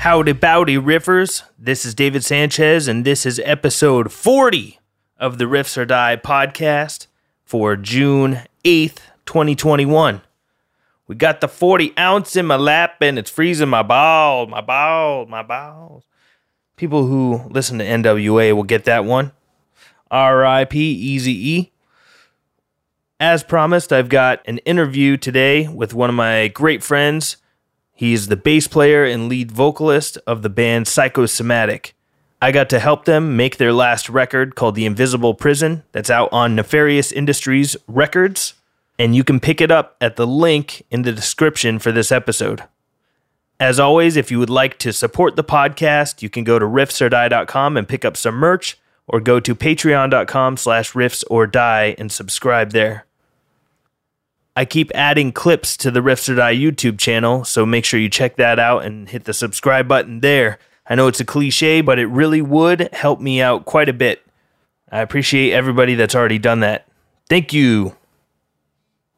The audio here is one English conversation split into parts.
Howdy bowdy riffers. This is David Sanchez, and this is episode 40 of the Riffs or Die podcast for June 8th, 2021. We got the 40 ounce in my lap, and it's freezing my balls, my balls, my balls. People who listen to NWA will get that one. RIP Easy E. As promised, I've got an interview today with one of my great friends. He's the bass player and lead vocalist of the band Psychosomatic. I got to help them make their last record called The Invisible Prison that's out on Nefarious Industries Records, and you can pick it up at the link in the description for this episode. As always, if you would like to support the podcast, you can go to riffsordie.com and pick up some merch, or go to patreon.com slash riffsordie and subscribe there. I keep adding clips to the Riffs or Die YouTube channel, so make sure you check that out and hit the subscribe button there. I know it's a cliche, but it really would help me out quite a bit. I appreciate everybody that's already done that. Thank you.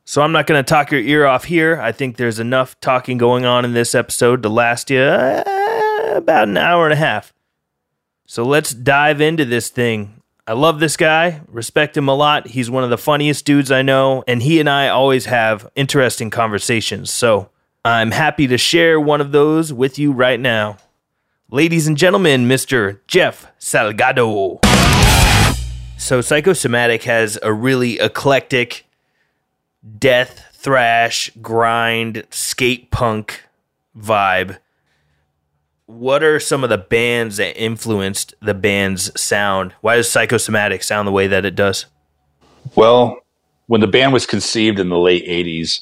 So I'm not going to talk your ear off here. I think there's enough talking going on in this episode to last you uh, about an hour and a half. So let's dive into this thing. I love this guy, respect him a lot. He's one of the funniest dudes I know, and he and I always have interesting conversations. So I'm happy to share one of those with you right now. Ladies and gentlemen, Mr. Jeff Salgado. So Psychosomatic has a really eclectic death, thrash, grind, skate punk vibe what are some of the bands that influenced the band's sound? Why does Psychosomatic sound the way that it does? Well, when the band was conceived in the late 80s,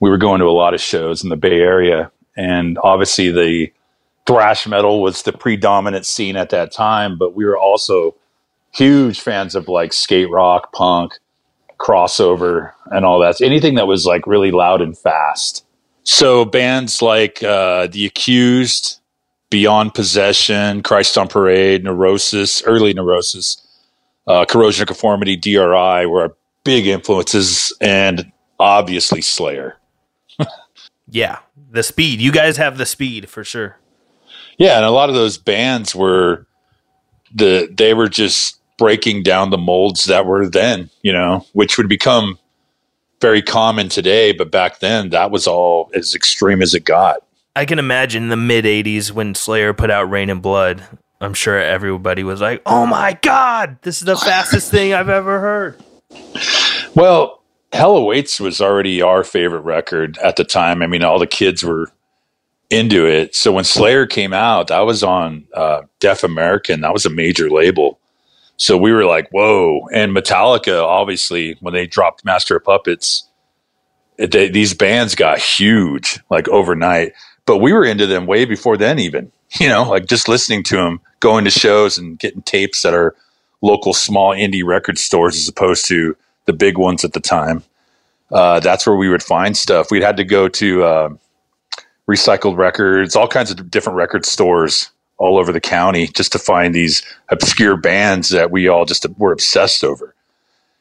we were going to a lot of shows in the Bay Area. And obviously, the thrash metal was the predominant scene at that time, but we were also huge fans of like skate rock, punk, crossover, and all that. Anything that was like really loud and fast. So, bands like uh, The Accused, Beyond Possession, Christ on Parade, Neurosis, early Neurosis, uh, Corrosion of Conformity, DRI were our big influences, and obviously Slayer. yeah, the speed. You guys have the speed for sure. Yeah, and a lot of those bands were the they were just breaking down the molds that were then, you know, which would become very common today, but back then that was all as extreme as it got. I can imagine the mid 80s when Slayer put out Reign in Blood. I'm sure everybody was like, oh my God, this is the fastest thing I've ever heard. Well, Hell Awaits was already our favorite record at the time. I mean, all the kids were into it. So when Slayer came out, that was on uh, Def American. That was a major label. So we were like, whoa. And Metallica, obviously, when they dropped Master of Puppets, they, these bands got huge like overnight but we were into them way before then even you know like just listening to them going to shows and getting tapes at our local small indie record stores as opposed to the big ones at the time. Uh, that's where we would find stuff. We'd had to go to uh, recycled records all kinds of different record stores all over the county just to find these obscure bands that we all just were obsessed over.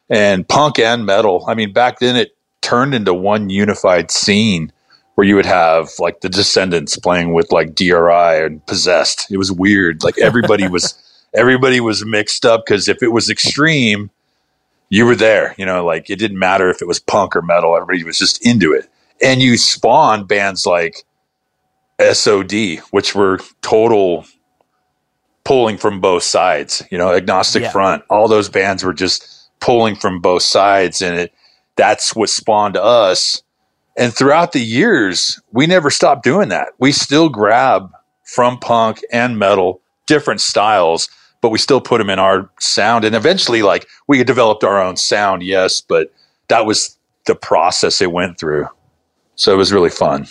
And punk and metal i mean back then it turned into one unified scene where you would have like the Descendents playing with like DRI and Possessed. It was weird. Like everybody was everybody was mixed up because if it was extreme, you were there. You know, like it didn't matter if it was punk or metal. Everybody was just into it. And you spawned bands like SOD, which were total pulling from both sides. You know, Agnostic yeah. Front. All those bands were just pulling from both sides, and it that's what spawned us and throughout the years, we never stopped doing that. We still grab from punk and metal different styles, but we still put them in our sound. And eventually, like we developed our own sound, yes, but that was the process it went through. So it was really fun.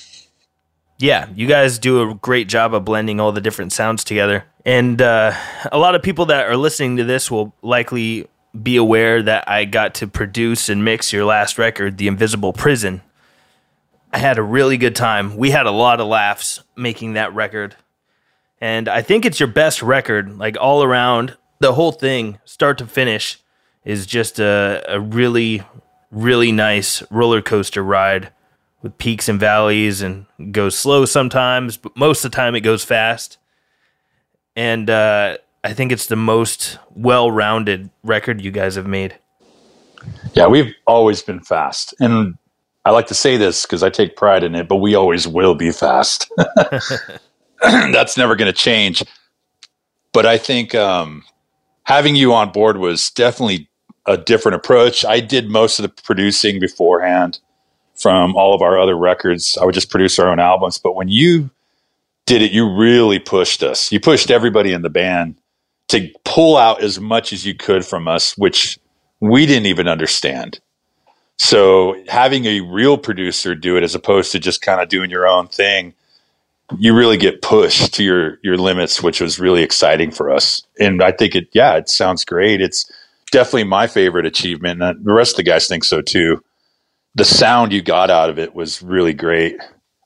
Yeah, you guys do a great job of blending all the different sounds together. And uh, a lot of people that are listening to this will likely be aware that I got to produce and mix your last record, The Invisible Prison. I had a really good time. We had a lot of laughs making that record. And I think it's your best record, like all around. The whole thing, start to finish, is just a, a really, really nice roller coaster ride with peaks and valleys and goes slow sometimes, but most of the time it goes fast. And uh, I think it's the most well rounded record you guys have made. Yeah, we've always been fast. And I like to say this because I take pride in it, but we always will be fast. That's never going to change. But I think um, having you on board was definitely a different approach. I did most of the producing beforehand from all of our other records. I would just produce our own albums. But when you did it, you really pushed us. You pushed everybody in the band to pull out as much as you could from us, which we didn't even understand. So having a real producer do it as opposed to just kind of doing your own thing, you really get pushed to your your limits, which was really exciting for us. And I think it, yeah, it sounds great. It's definitely my favorite achievement. And the rest of the guys think so too. The sound you got out of it was really great.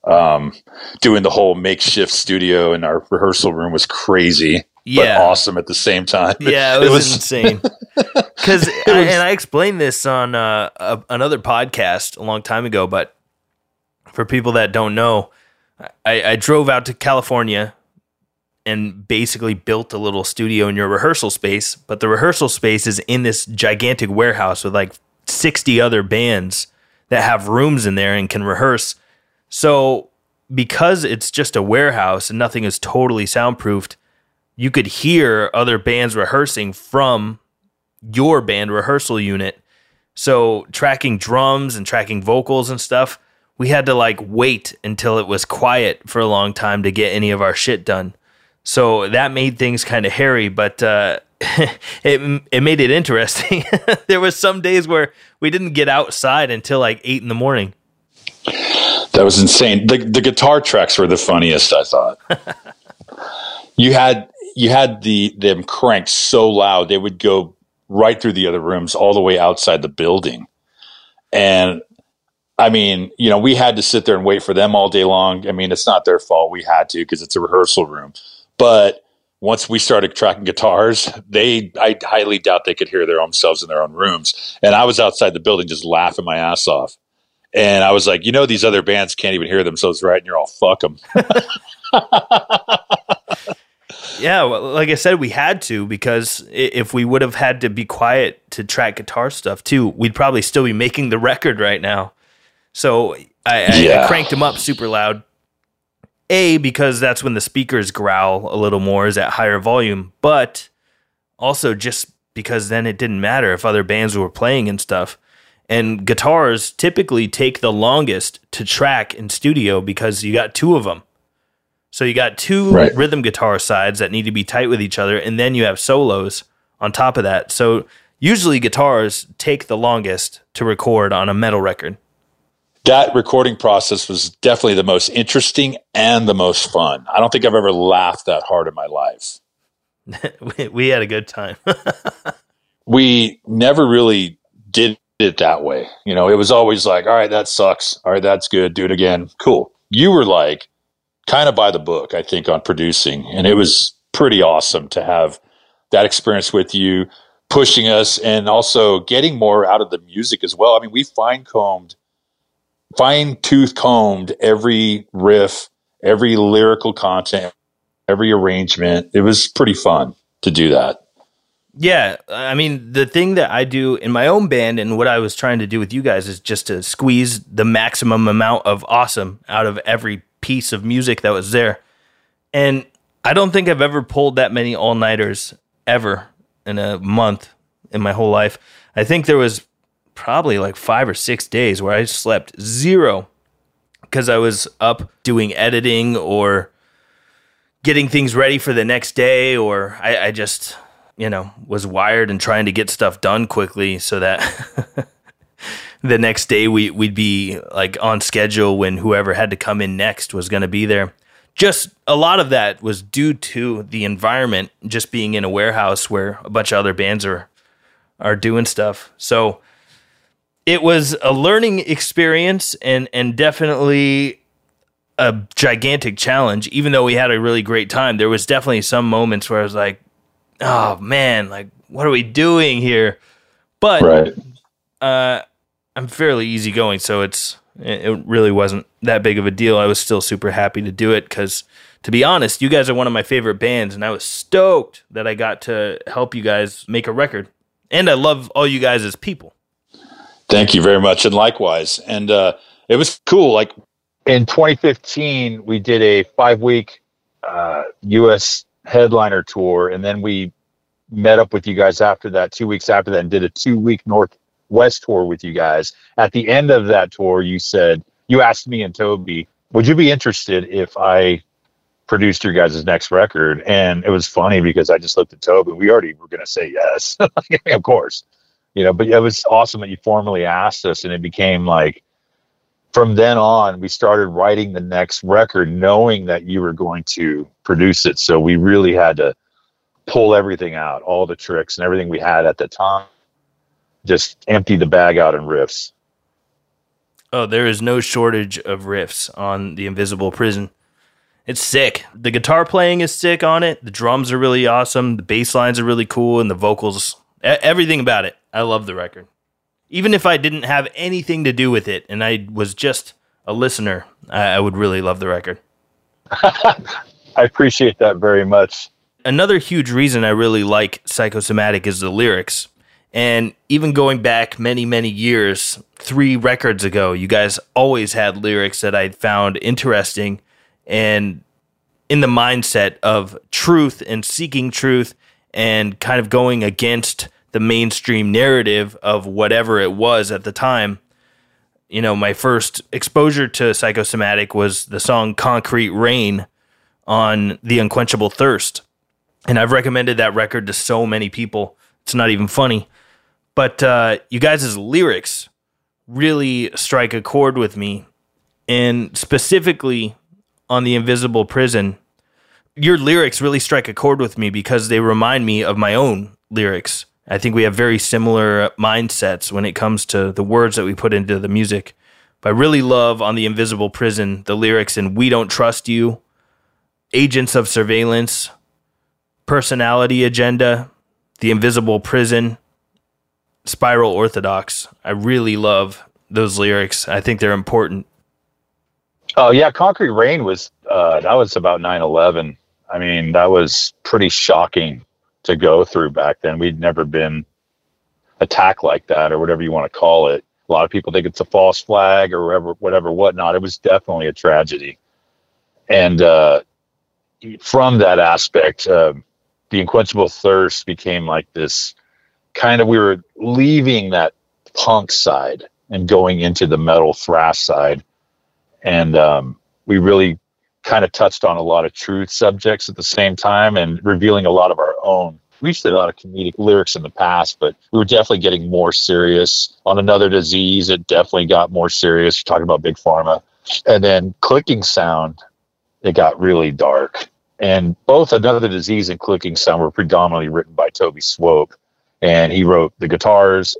Um, doing the whole makeshift studio in our rehearsal room was crazy yeah. but awesome at the same time. Yeah, it was, it was insane. Because and I explained this on uh, a, another podcast a long time ago, but for people that don't know, I, I drove out to California and basically built a little studio in your rehearsal space. But the rehearsal space is in this gigantic warehouse with like 60 other bands that have rooms in there and can rehearse. So, because it's just a warehouse and nothing is totally soundproofed, you could hear other bands rehearsing from your band rehearsal unit. So tracking drums and tracking vocals and stuff, we had to like wait until it was quiet for a long time to get any of our shit done. So that made things kind of hairy, but uh, it it made it interesting. there was some days where we didn't get outside until like eight in the morning. That was insane. The the guitar tracks were the funniest. I thought you had you had the them cranked so loud they would go right through the other rooms all the way outside the building. And i mean you know we had to sit there and wait for them all day long. I mean it's not their fault. We had to because it's a rehearsal room. But once we started tracking guitars they i highly doubt they could hear their own selves in their own rooms. And i was outside the building just laughing my ass off. And i was like you know these other bands can't even hear themselves right and you're all fuck them Yeah, well, like I said, we had to because if we would have had to be quiet to track guitar stuff too, we'd probably still be making the record right now. So I, yeah. I, I cranked them up super loud. A because that's when the speakers growl a little more, is at higher volume, but also just because then it didn't matter if other bands were playing and stuff. And guitars typically take the longest to track in studio because you got two of them. So you got two right. rhythm guitar sides that need to be tight with each other, and then you have solos on top of that. So usually guitars take the longest to record on a metal record. That recording process was definitely the most interesting and the most fun. I don't think I've ever laughed that hard in my life. we had a good time. we never really did it that way. You know, it was always like, all right, that sucks. All right, that's good. Do it again. Cool. You were like, kind of by the book, I think, on producing. And it was pretty awesome to have that experience with you, pushing us and also getting more out of the music as well. I mean, we fine combed, fine tooth combed every riff, every lyrical content, every arrangement. It was pretty fun to do that. Yeah, I mean, the thing that I do in my own band and what I was trying to do with you guys is just to squeeze the maximum amount of awesome out of every piece of music that was there. And I don't think I've ever pulled that many all nighters ever in a month in my whole life. I think there was probably like five or six days where I slept zero because I was up doing editing or getting things ready for the next day, or I, I just, you know, was wired and trying to get stuff done quickly so that the next day we we'd be like on schedule when whoever had to come in next was going to be there. Just a lot of that was due to the environment, just being in a warehouse where a bunch of other bands are are doing stuff. So it was a learning experience and and definitely a gigantic challenge. Even though we had a really great time, there was definitely some moments where I was like, "Oh man, like what are we doing here?" But right. uh, I'm fairly easygoing, so it's It really wasn't that big of a deal. I was still super happy to do it because, to be honest, you guys are one of my favorite bands, and I was stoked that I got to help you guys make a record. And I love all you guys as people. Thank you very much, and likewise. And uh, it was cool. Like in 2015, we did a five week uh, U.S. headliner tour, and then we met up with you guys after that, two weeks after that, and did a two week Northwest tour with you guys. At the end of that tour, you said, you asked me and Toby, would you be interested if I produced your guys' next record? And it was funny because I just looked at Toby. We already were going to say yes, of course, you know, but it was awesome that you formally asked us and it became like, from then on, we started writing the next record knowing that you were going to produce it. So we really had to pull everything out, all the tricks and everything we had at the time, just empty the bag out in riffs. Oh, there is no shortage of riffs on The Invisible Prison. It's sick. The guitar playing is sick on it. The drums are really awesome. The bass lines are really cool, and the vocals, everything about it. I love the record. Even if I didn't have anything to do with it and I was just a listener, I, would really love the record. I appreciate that very much another huge reason I really like Psychosomatic is the lyrics. And even going back many, many years, three records ago, you guys always had lyrics that I found interesting and in the mindset of truth and seeking truth and kind of going against the mainstream narrative of whatever it was at the time. You know, my first exposure to psychosomatic was the song Concrete Rain on The Unquenchable Thirst and I've recommended that record to so many people. It's not even funny. But uh, you guys' lyrics really strike a chord with me. And specifically on The Invisible Prison, your lyrics really strike a chord with me because they remind me of my own lyrics. I think we have very similar mindsets when it comes to the words that we put into the music. But I really love on The Invisible Prison the lyrics in We Don't Trust You, Agents of Surveillance, personality agenda, the invisible prison, spiral orthodox. I really love those lyrics. I think they're important. Oh yeah, Concrete Rain was uh, that was about 9/11. I mean, that was pretty shocking to go through back then. We'd never been attacked like that, or whatever you want to call it. A lot of people think it's a false flag or whatever, whatever, whatnot. It was definitely a tragedy, and uh, from that aspect, uh, the unquenchable thirst became like this kind of we were leaving that punk side and going into the metal thrash side. And um, we really kind of touched on a lot of truth subjects at the same time and revealing a lot of our own. We used to a lot of comedic lyrics in the past but we were definitely getting more serious. On another disease it definitely got more serious. We're talking about big pharma. And then clicking sound it got really dark. And both Another Disease and Clicking Sound were predominantly written by Toby Swope. And he wrote the guitars,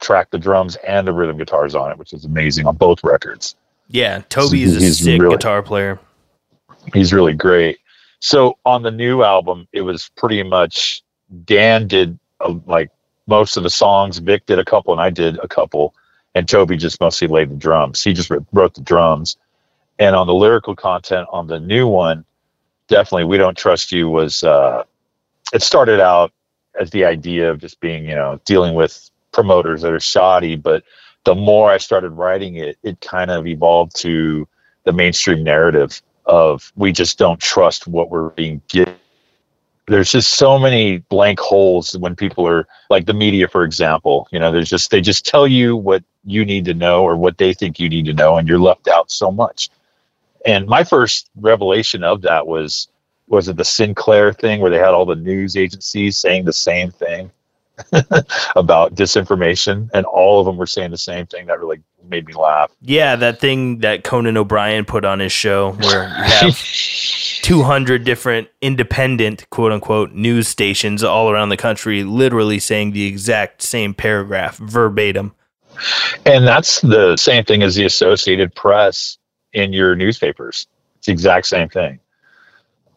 tracked the drums, and the rhythm guitars on it, which is amazing on both records. Yeah, Toby is a sick really, guitar player. He's really great. So on the new album, it was pretty much Dan did uh, like most of the songs, Vic did a couple, and I did a couple, and Toby just mostly laid the drums. He just wrote the drums. And on the lyrical content on the new one, definitely we don't trust you was uh, it started out as the idea of just being you know dealing with promoters that are shoddy but the more i started writing it it kind of evolved to the mainstream narrative of we just don't trust what we're being given. There's just so many blank holes when people are like the media for example you know there's just they just tell you what you need to know or what they think you need to know and you're left out so much. And my first revelation of that was was it the Sinclair thing where they had all the news agencies saying the same thing about disinformation, and all of them were saying the same thing. That really made me laugh. Yeah, that thing that Conan O'Brien put on his show, where you have 200 different independent, quote unquote, news stations all around the country, literally saying the exact same paragraph verbatim. And that's the same thing as the Associated Press in your newspapers. It's the exact same thing.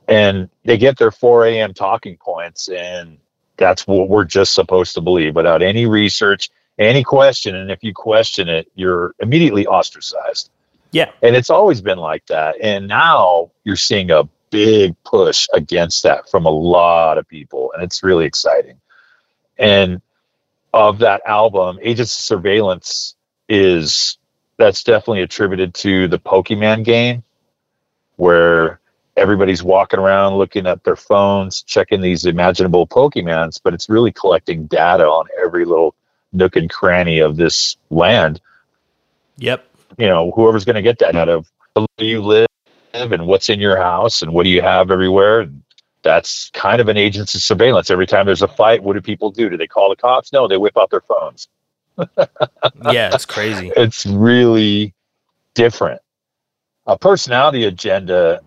And they get their 4 a.m. talking points, and that's what we're just supposed to believe without any research, any question. And if you question it, you're immediately ostracized. Yeah. And it's always been like that. And now you're seeing a big push against that from a lot of people. And it's really exciting. And of that album, Agents of Surveillance is that's definitely attributed to the Pokemon game where everybody's walking around looking at their phones, checking these imaginable Pokemons, but it's really collecting data on every little nook and cranny of this land. Yep. You know, whoever's going to get that out of where you live and what's in your house and what do you have everywhere. That's kind of an agency surveillance. Every time there's a fight, what do people do? Do they call the cops? No, they whip out their phones. yeah, it's crazy. It's really different. A personality agenda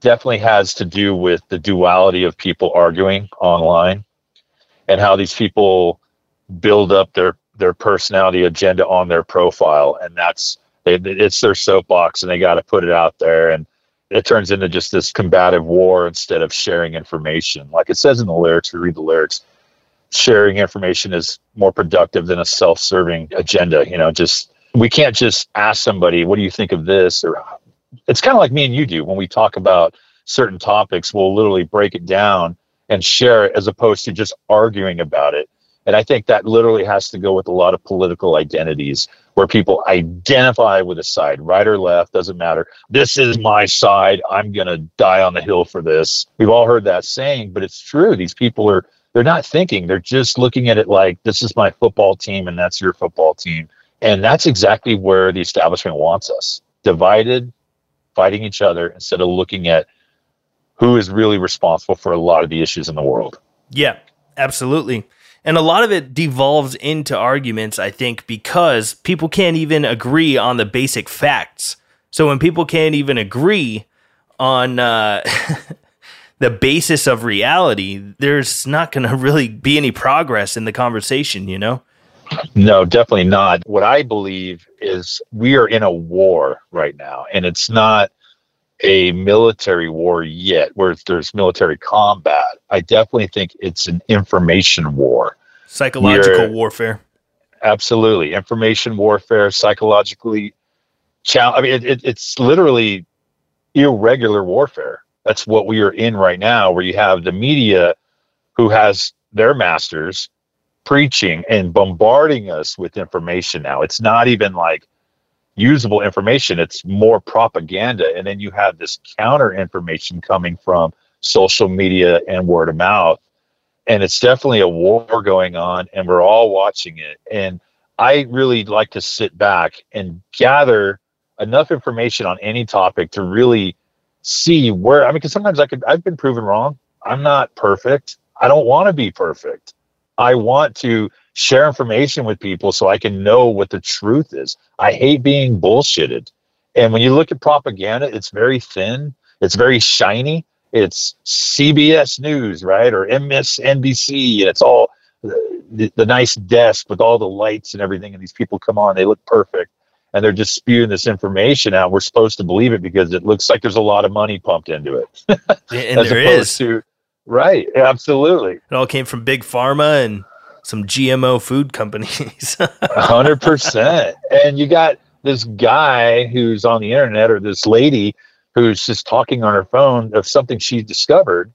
definitely has to do with the duality of people arguing online and how these people build up their their personality agenda on their profile. And that's it's their soapbox and they got to put it out there. And it turns into just this combative war instead of sharing information. Like it says in the lyrics we read the lyrics sharing information is more productive than a self-serving agenda you know just we can't just ask somebody what do you think of this? or it's kind of like me and you do when we talk about certain topics we'll literally break it down and share it as opposed to just arguing about it and I think that literally has to go with a lot of political identities where people identify with a side, right or left, doesn't matter. This is my side. I'm going to die on the hill for this. We've all heard that saying, but it's true. These people are, they're not thinking. They're just looking at it like, this is my football team and that's your football team. And that's exactly where the establishment wants us divided, fighting each other instead of looking at who is really responsible for a lot of the issues in the world. Yeah, absolutely. And a lot of it devolves into arguments, I think, because people can't even agree on the basic facts. So when people can't even agree on uh, the basis of reality, there's not going to really be any progress in the conversation, you know? No, definitely not. What I believe is we are in a war right now, and it's not a military war yet where there's military combat. I definitely think it's an information war. Psychological We're, warfare. Absolutely. Information warfare, psychologically challenge. I mean, it, it, it's literally irregular warfare. That's what we are in right now, where you have the media who has their masters preaching and bombarding us with information now. It's not even like usable information, it's more propaganda. And then you have this counter information coming from social media and word of mouth. And it's definitely a war going on, and we're all watching it. And I really like to sit back and gather enough information on any topic to really see where I mean, because sometimes I could I've been proven wrong. I'm not perfect. I don't want to be perfect. I want to share information with people so I can know what the truth is. I hate being bullshitted. And when you look at propaganda, it's very thin, it's very shiny. It's CBS News, right? Or MSNBC, and it's all uh, the, the nice desk with all the lights and everything. And these people come on, they look perfect and they're just spewing this information out. We're supposed to believe it because it looks like there's a lot of money pumped into it. and there is. To, right. Absolutely. It all came from big pharma and some GMO food companies. hundred percent. And you got this guy who's on the internet or this lady who's just talking on her phone of something she discovered.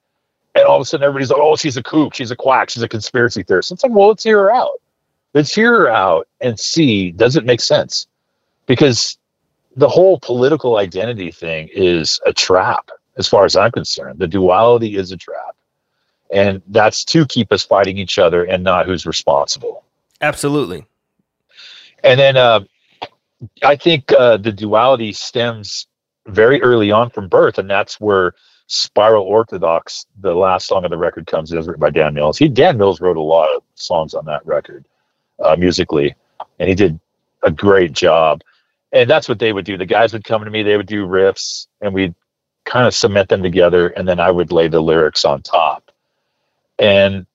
And all of a sudden everybody's like, oh, she's a kook, she's a quack, she's a conspiracy theorist. It's like, well, let's hear her out. Let's hear her out and see, does it make sense? Because the whole political identity thing is a trap, as far as I'm concerned. The duality is a trap and that's to keep us fighting each other and not who's responsible. Absolutely. And then uh, I think uh, the duality stems very early on from birth, and that's where Spiral Orthodox, the last song of the record, comes in. It was written by Dan Mills. He Dan Mills wrote a lot of songs on that record, uh, musically, and he did a great job. And that's what they would do. The guys would come to me, they would do riffs, and we'd kind of cement them together, and then I would lay the lyrics on top and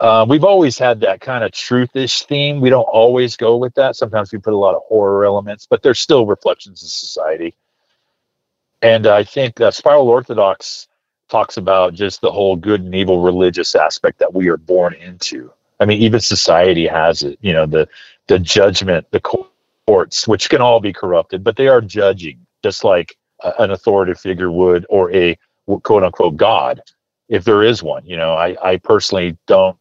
uh, we've always had that kind of truthish theme. We don't always go with that. Sometimes we put a lot of horror elements, but they're still reflections of society. And I think uh, Spiral Orthodox talks about just the whole good and evil religious aspect that we are born into. I mean, even society has it. You know, the the judgment, the courts, which can all be corrupted, but they are judging just like a, an authoritative figure would, or a quote unquote God, if there is one. You know, I I personally don't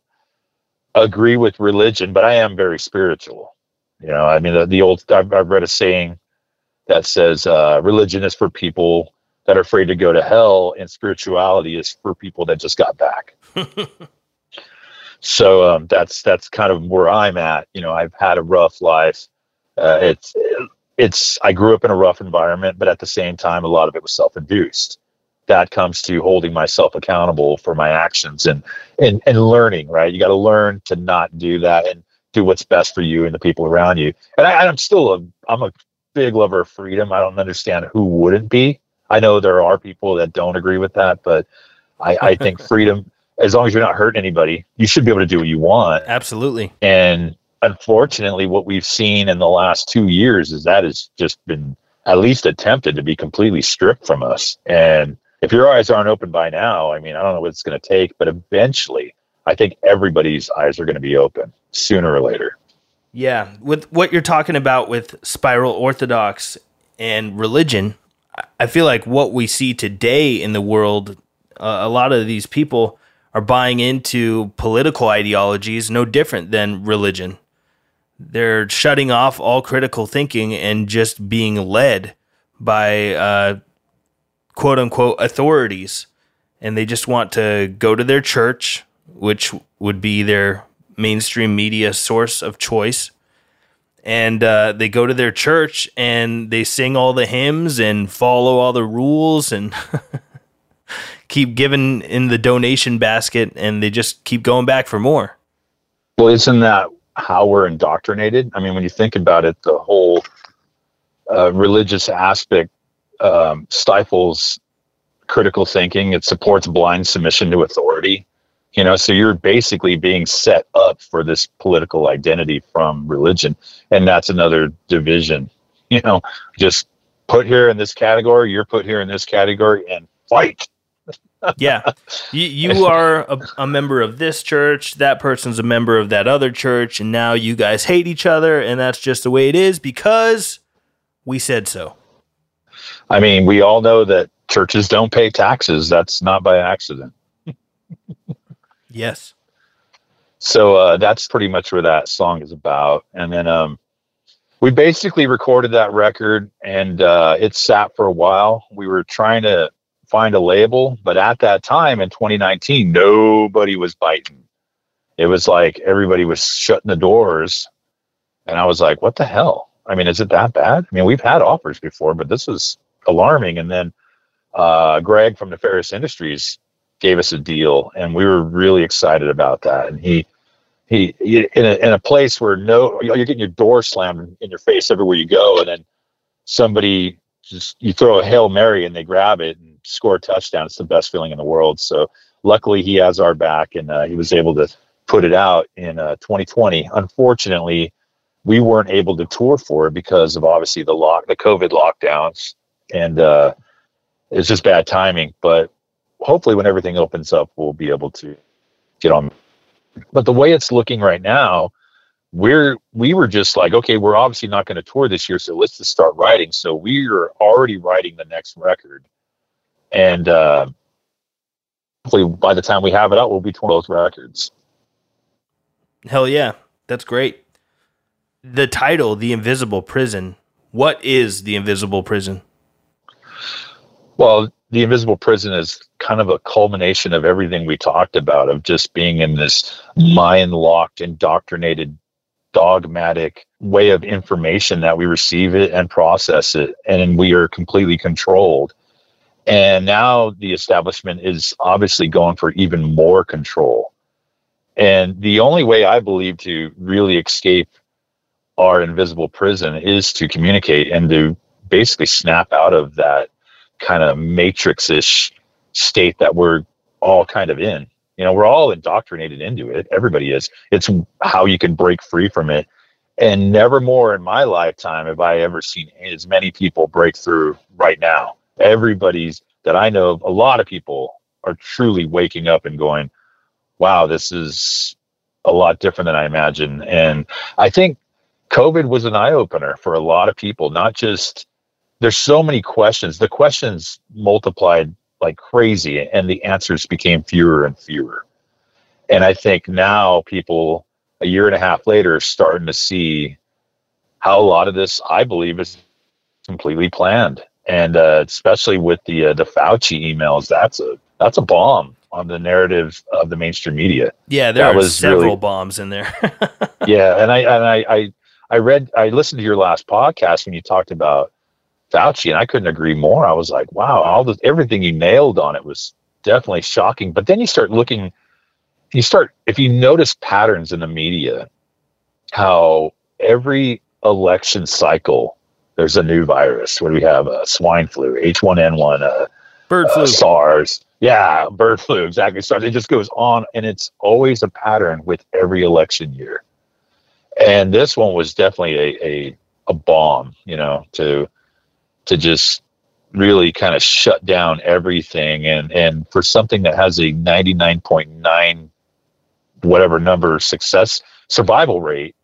agree with religion, but I am very spiritual. You know, I mean, the, the old I've, I've read a saying that says uh, religion is for people that are afraid to go to hell, and spirituality is for people that just got back. so um, that's that's kind of where I'm at. You know, I've had a rough life. Uh, it's it's I grew up in a rough environment, but at the same time, a lot of it was self-induced. That comes to holding myself accountable for my actions and and and learning. Right, you got to learn to not do that and do what's best for you and the people around you. And I, I'm still a I'm a big lover of freedom. I don't understand who wouldn't be. I know there are people that don't agree with that, but I, I think freedom, as long as you're not hurting anybody, you should be able to do what you want. Absolutely. And unfortunately, what we've seen in the last two years is that has just been at least attempted to be completely stripped from us. And if your eyes aren't open by now, I mean, I don't know what it's going to take, but eventually, I think everybody's eyes are going to be open sooner or later. Yeah, with what you're talking about with spiral orthodox and religion, I feel like what we see today in the world, uh, a lot of these people are buying into political ideologies no different than religion. They're shutting off all critical thinking and just being led by uh, quote unquote authorities. And they just want to go to their church, which would be their mainstream media source of choice. And uh, they go to their church and they sing all the hymns and follow all the rules and keep giving in the donation basket and they just keep going back for more. Well, isn't that how we're indoctrinated? I mean, when you think about it, the whole uh, religious aspect um, stifles critical thinking, it supports blind submission to authority you know so you're basically being set up for this political identity from religion. And that's another division you know just put here in this category you're put here in this category and fight. Yeah. You, you are a, a, member of this church that person's a member of that other church and now you guys hate each other and that's just the way it is because we said so i mean we all know that churches don't pay taxes that's not by accident Yes. So uh, that's pretty much where that song is about. And then um, we basically recorded that record and uh, it sat for a while. We were trying to find a label, but at that time in 2019, nobody was biting. It was like everybody was shutting the doors. And I was like, what the hell? I mean, is it that bad? I mean, we've had offers before, but this was alarming. And then uh, Greg from Nefarious Industries gave us a deal, and we were really excited about that. And he he, in a in a place where no you're getting your door slammed in your face everywhere you go, and then somebody just you throw a hail mary and they grab it and score a touchdown. It's the best feeling in the world. So luckily he has our back, and uh, he was able to put it out in uh, 2020. Unfortunately, we weren't able to tour for it because of obviously the lock, the COVID lockdowns, and uh, it's just bad timing. But hopefully when everything opens up, we'll be able to get on. But the way it's looking right now, we're we were just like, okay, we're obviously not going to tour this year, so let's just start writing. So we are already writing the next record, and uh, hopefully by the time we have it out, we'll be touring those records. Hell yeah, that's great. The title, "The Invisible Prison." What is the Invisible Prison? Well, the invisible prison is kind of a culmination of everything we talked about of just being in this mind locked indoctrinated dogmatic way of information that we receive it and process it and we are completely controlled. And now the establishment is obviously going for even more control. And the only way i believe to really escape our invisible prison is to communicate and to basically snap out of that kind of matrix-ish state that we're all kind of in. You know, we're all indoctrinated into it. Everybody is. It's how you can break free from it. And never more in my lifetime have I ever seen as many people break through right now. Everybody's that I know, a lot of people are truly waking up and going, wow, this is a lot different than I imagined. And I think COVID was an eye opener for a lot of people, not just there's so many questions. The questions multiplied like crazy and the answers became fewer and fewer. And I think now people a year and a half later are starting to see how a lot of this, I believe, is completely planned. And uh, especially with the uh, the Fauci emails, that's a that's a bomb on the narrative of the mainstream media. Yeah, there that are several really, bombs in there. yeah, and I and I, I I read I listened to your last podcast when you talked about Fauci, and I couldn't agree more. I was like, wow, all the everything you nailed on it was definitely shocking. But then you start looking, you start if you notice patterns in the media, how every election cycle there's a new virus. What do we have? Uh, swine flu, H1N1, uh, bird flu, uh, SARS. Yeah, bird flu, exactly. SARS. It just goes on, and it's always a pattern with every election year. And this one was definitely a, a, a bomb, you know, to to just really kind of shut down everything. And and for something that has a 99.9 whatever number success survival rate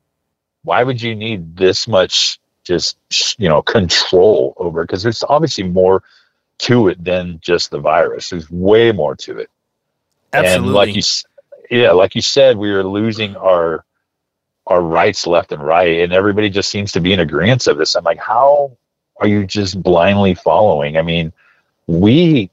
why would you need this much just you know control over because there's obviously more to it than just the virus. There's way more to it. Absolutely. and like you yeah like you said we are losing our our rights left and right and everybody just seems to be in agreement of this. I'm like how are you just blindly following i mean we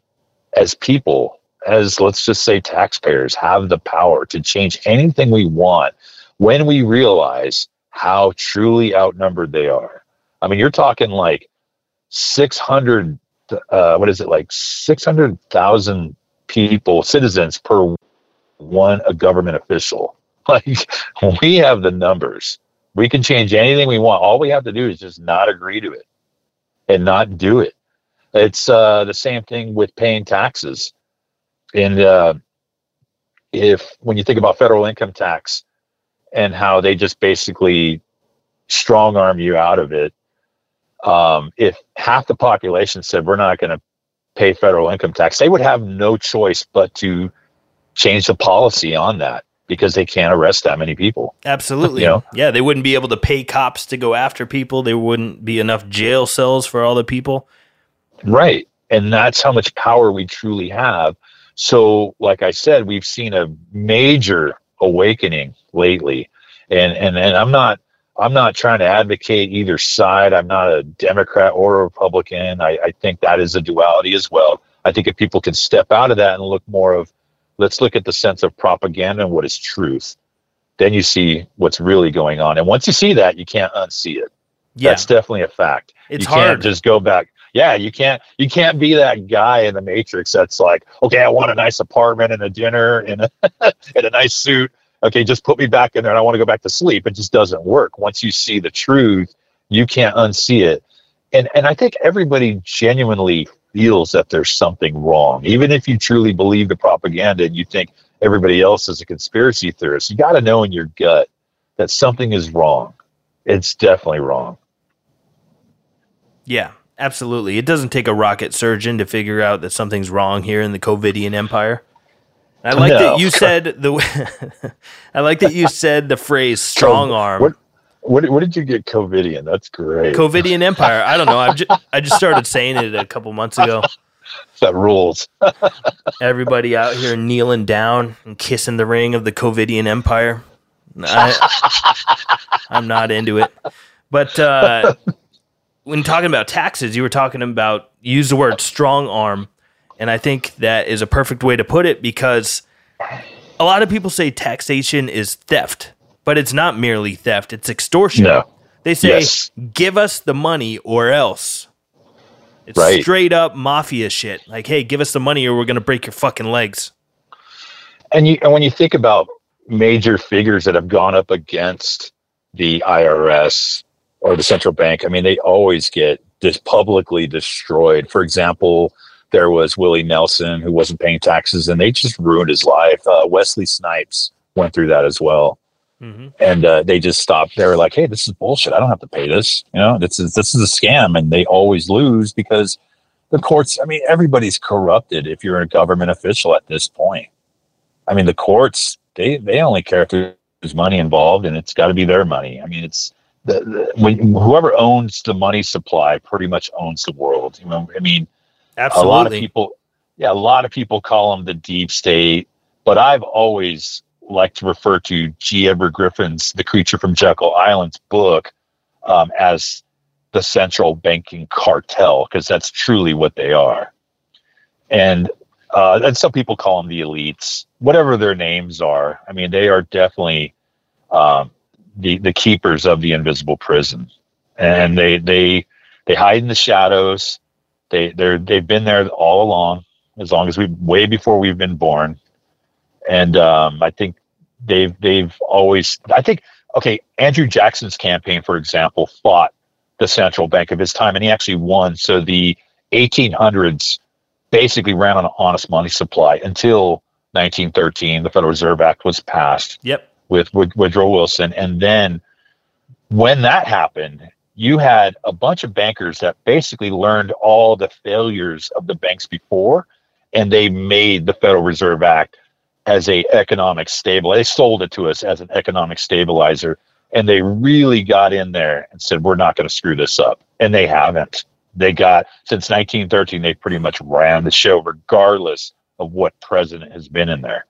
as people as let's just say taxpayers have the power to change anything we want when we realize how truly outnumbered they are. I mean, you're talking like 600, uh, what is it, like 600,000 people, citizens per one a government official. Like, we have the numbers. We can change anything we want. All we have to do is just not agree to it and not do it. It's uh, the same thing with paying taxes. And uh, if, when you think about federal income tax, and how they just basically strong arm you out of it. Um, if half the population said we're not going to pay federal income tax, they would have no choice but to change the policy on that because they can't arrest that many people. Absolutely. you know? Yeah, they wouldn't be able to pay cops to go after people. There wouldn't be enough jail cells for all the people. Right. And that's how much power we truly have. So, like I said, we've seen a major awakening lately. And and and I'm not I'm not trying to advocate either side. I'm not a Democrat or a Republican. I, I think that is a duality as well. I think if people can step out of that and look more of let's look at the sense of propaganda and what is truth, then you see what's really going on. And once you see that, you can't unsee it. Yeah. That's definitely a fact. It's you can't hard. just go back. Yeah, you can't you can't be that guy in the Matrix that's like, okay, I want a nice apartment and a dinner and a, and a nice suit okay, just put me back in there and I want to go back to sleep. It just doesn't work. Once you see the truth, you can't unsee it. And and I think everybody genuinely feels that there's something wrong. Even if you truly believe the propaganda and you think everybody else is a conspiracy theorist, you got to know in your gut that something is wrong. It's definitely wrong. Yeah, absolutely. It doesn't take a rocket surgeon to figure out that something's wrong here in the COVIDian empire. I like no. that you said the. I like that you said the phrase "strong arm." What, what, what did you get COVIDian? That's great. COVIDian Empire. I don't know. I just I just started saying it a couple months ago. that rules. Everybody out here kneeling down and kissing the ring of the COVIDian Empire. I, I'm not into it. But uh, when talking about taxes, you were talking about use the word strong arm. And I think that is a perfect way to put it because a lot of people say taxation is theft, but it's not merely theft, it's extortion. No. They say, yes. give us the money or else. It's right. straight up mafia shit. Like, hey, give us the money or we're going to break your fucking legs. And you and when you think about major figures that have gone up against the IRS or the central bank, I mean, they always get this publicly destroyed. For example, there was Willie Nelson who wasn't paying taxes, and they just ruined his life. Uh, Wesley Snipes went through that as well, mm-hmm. and uh, they just stopped. They were like, "Hey, this is bullshit. I don't have to pay this. You know, this is this is a scam," and they always lose because the courts. I mean, everybody's corrupted. If you're a government official at this point, I mean, the courts they they only care if there's money involved, and it's got to be their money. I mean, it's the, the when, whoever owns the money supply pretty much owns the world. You know, I mean, Absolutely. a lot of people, yeah, a lot of people call them the deep state, but I've always liked to refer to G. Edward Griffin's "The Creature from Jekyll Island's book um, as the central banking cartel because that's truly what they are. And uh, and some people call them the elites, whatever their names are. I mean, they are definitely um, the the keepers of the invisible prison, and they they they hide in the shadows. They they're they've been there all along, as long as we way before we've been born, and um, I think they've they've always I think okay Andrew Jackson's campaign, for example, fought the central bank of his time, and he actually won. So the 1800s basically ran on an honest money supply until 1913. The Federal Reserve Act was passed Yep. with, with Woodrow Wilson, and then when that happened, you had a bunch of bankers that basically learned all the failures of the banks before, and they made the Federal Reserve Act as a economic stable. They sold it to us as an economic stabilizer, and they really got in there and said, "We're not going to screw this up," and they haven't. They got since 1913. They pretty much ran the show, regardless of what president has been in there.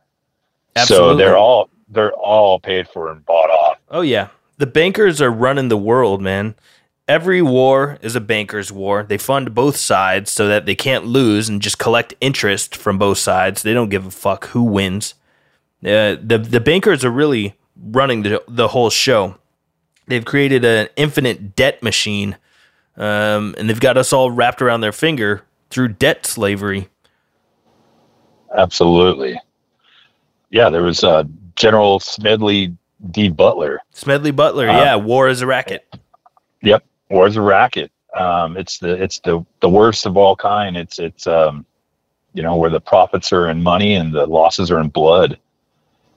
So they're all they're all paid for and bought off. Oh yeah, the bankers are running the world, man. Every war is a banker's war. They fund both sides so that they can't lose and just collect interest from both sides. They don't give a fuck who wins. Uh, the the bankers are really running the the whole show. They've created an infinite debt machine, um, and they've got us all wrapped around their finger through debt slavery. Absolutely. Yeah, there was uh, General Smedley D. Butler. Smedley Butler, Uh, yeah, war is a racket. Yep, war's a racket. Um, it's the it's the the worst of all kind. It's it's um, you know where the profits are in money and the losses are in blood,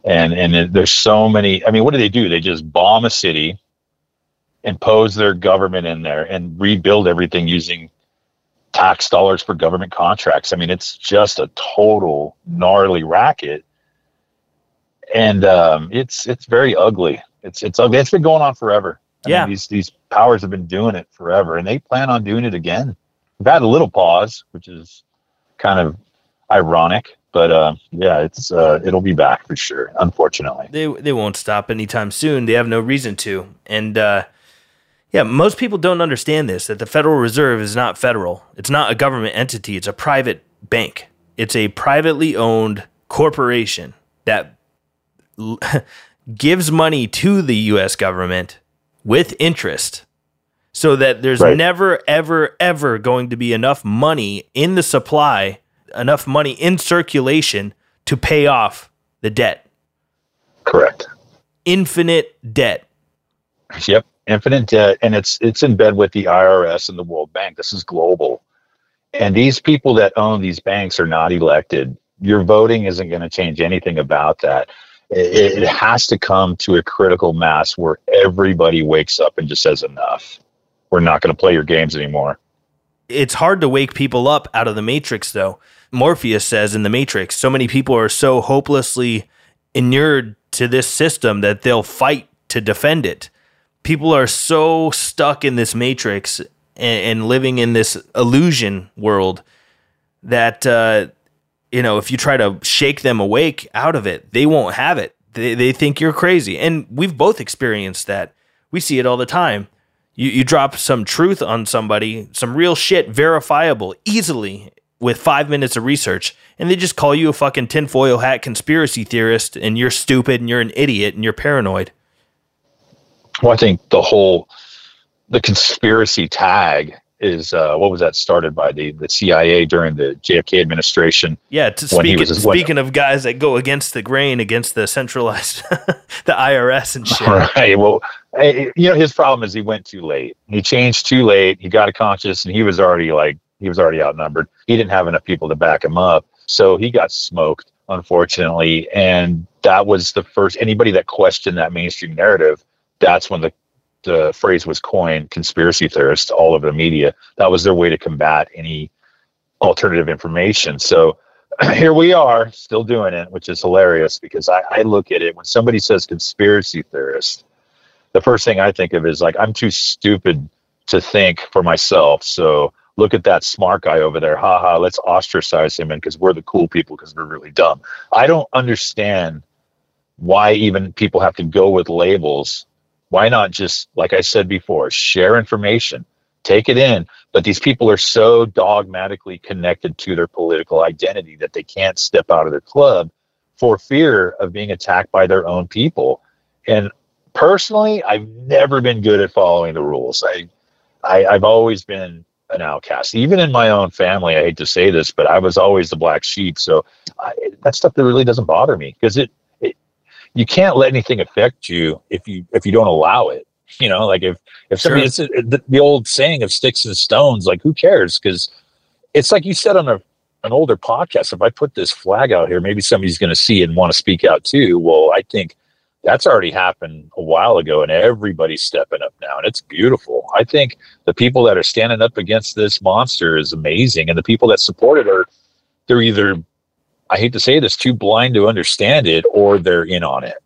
and and it, there's so many. I mean, what do they do? They just bomb a city, impose their government in there, and rebuild everything using tax dollars for government contracts. I mean, it's just a total gnarly racket, and um, it's it's very ugly. It's it's ugly. It's been going on forever. I Yeah. mean, these these powers have been doing it forever, and they plan on doing it again. We've had a little pause, which is kind of ironic, but uh, yeah, it's uh, it'll be back for sure. Unfortunately, they they won't stop anytime soon. They have no reason to. And uh, yeah, most people don't understand this that the Federal Reserve is not federal. It's not a government entity. It's a private bank. It's a privately owned corporation that l- gives money to the U.S. government with interest. So that there's Right. never, ever, ever going to be enough money in the supply, enough money in circulation to pay off the debt correct. infinite debt. Yep, infinite debt, and it's it's in bed with the IRS and the World Bank. This is global, and these people that own these banks are not elected. Your voting isn't going to change anything about that. It, it has to come to a critical mass where everybody wakes up and just says enough. We're not going to play your games anymore. It's hard to wake people up out of the matrix, though. Morpheus says in the Matrix, so many people are so hopelessly inured to this system that they'll fight to defend it. People are so stuck in this matrix and, and living in this illusion world that uh, you know if you try to shake them awake out of it, they won't have it. They they think you're crazy, and we've both experienced that. We see it all the time. You you drop some truth on somebody, some real shit, verifiable, easily with five minutes of research, and they just call you a fucking tinfoil hat conspiracy theorist, and you're stupid, and you're an idiot, and you're paranoid. Well, I think the whole the conspiracy tag is uh, what was that started by the the CIA during the JFK administration. Yeah, to speaking, was- when- of guys that go against the grain, against the centralized, the IRS and shit. Right. Well, eh, you know, his problem is he went too late. He changed too late. He got a conscious, and he was already like he was already outnumbered. He didn't have enough people to back him up, so he got smoked, unfortunately. And that was the first anybody that questioned that mainstream narrative. That's when the the phrase was coined, conspiracy theorists, all over the media. That was their way to combat any alternative information. So here we are still doing it, which is hilarious because I, I look at it when somebody says conspiracy theorist, the first thing I think of is like, I'm too stupid to think for myself. So look at that smart guy over there. Ha ha, let's ostracize him and because we're the cool people because we're really dumb. I don't understand why even people have to go with labels. Why not just, like I said before, share information, take it in. But these people are so dogmatically connected to their political identity that they can't step out of their club for fear of being attacked by their own people. And personally, I've never been good at following the rules. I, I I've always been an outcast, even in my own family. I hate to say this, but I was always the black sheep. So I, that stuff that really doesn't bother me because it, it, you can't let anything affect you if you if you don't allow it. You know, like if if somebody, sure. it's the, the old saying of sticks and stones. Like who cares? Because it's like you said on a an older podcast. If I put this flag out here, maybe somebody's going to see it and want to speak out too. Well, I think that's already happened a while ago and everybody's stepping up now and it's beautiful i think the people that are standing up against this monster is amazing and the people that support it are they're either i hate to say this too blind to understand it or they're in on it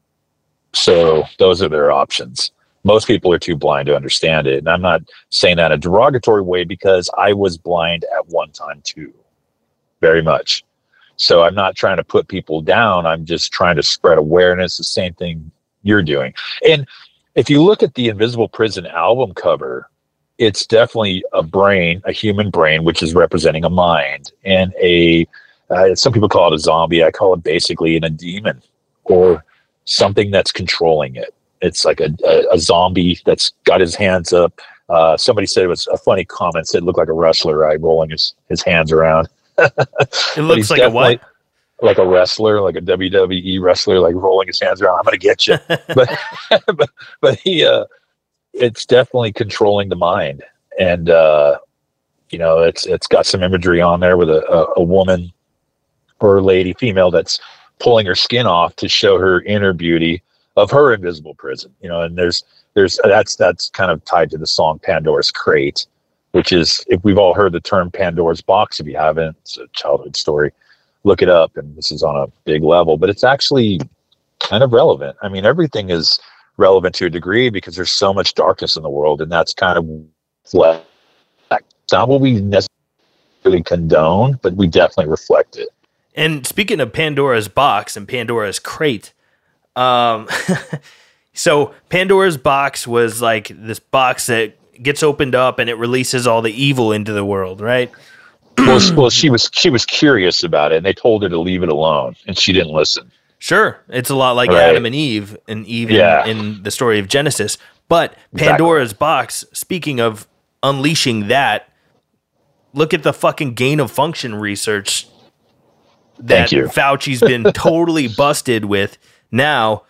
so those are their options most people are too blind to understand it and i'm not saying that in a derogatory way because i was blind at one time too very much so I'm not trying to put people down. I'm just trying to spread awareness. The same thing you're doing. And if you look at the Invisible Prison album cover, it's definitely a brain, a human brain, which is representing a mind, and a uh, some people call it a zombie. I call it basically an, a demon or something that's controlling it. It's like a, a, a zombie that's got his hands up. Uh, somebody said it was a funny comment. Said it looked like a wrestler, right, rolling his, his hands around it looks like a what? Like a wrestler, like a WWE wrestler, like rolling his hands around. I'm gonna get you, but but but he, uh, it's definitely controlling the mind, and uh, you know, it's it's got some imagery on there with a, a, a woman or lady, female that's pulling her skin off to show her inner beauty of her invisible prison. You know, and there's there's that's that's kind of tied to the song Pandora's Crate which is if we've all heard the term Pandora's box. If you haven't, it's a childhood story. Look it up, and this is on a big level, but it's actually kind of relevant. I mean, everything is relevant to a degree because there's so much darkness in the world, and that's kind of what not what we necessarily condone, but we definitely reflect it. And speaking of Pandora's box and Pandora's crate, um, so Pandora's box was like this box that gets opened up and it releases all the evil into the world, right? well, well, she was she was curious about it, and they told her to leave it alone, and she didn't listen. Sure, it's a lot like right. Adam and Eve, and Eve yeah. in, in, the story of Genesis. But Pandora's exactly. box. Speaking of unleashing that, look at the fucking gain of function research that Fauci's been totally busted with. Now,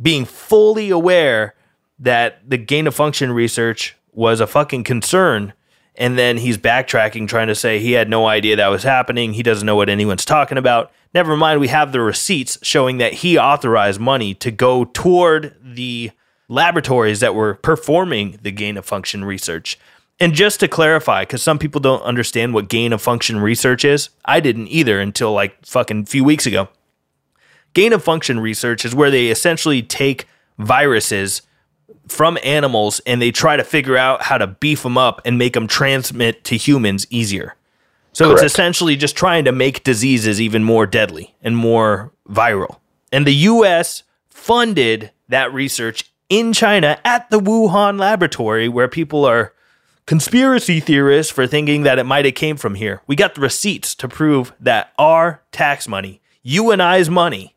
being fully aware that the gain of function research was a fucking concern. And then he's backtracking, trying to say he had no idea that was happening. He doesn't know what anyone's talking about. Never mind, we have the receipts showing that he authorized money to go toward the laboratories that were performing the gain of function research. And just to clarify, because some people don't understand what gain of function research is, I didn't either until like fucking few weeks ago. Gain of function research is where they essentially take viruses from animals and they try to figure out how to beef them up and make them transmit to humans easier. So Correct. it's essentially just trying to make diseases even more deadly and more viral. And the US funded that research in China at the Wuhan laboratory where people are conspiracy theorists for thinking that it might have came from here. We got the receipts to prove that our tax money, you and I's money,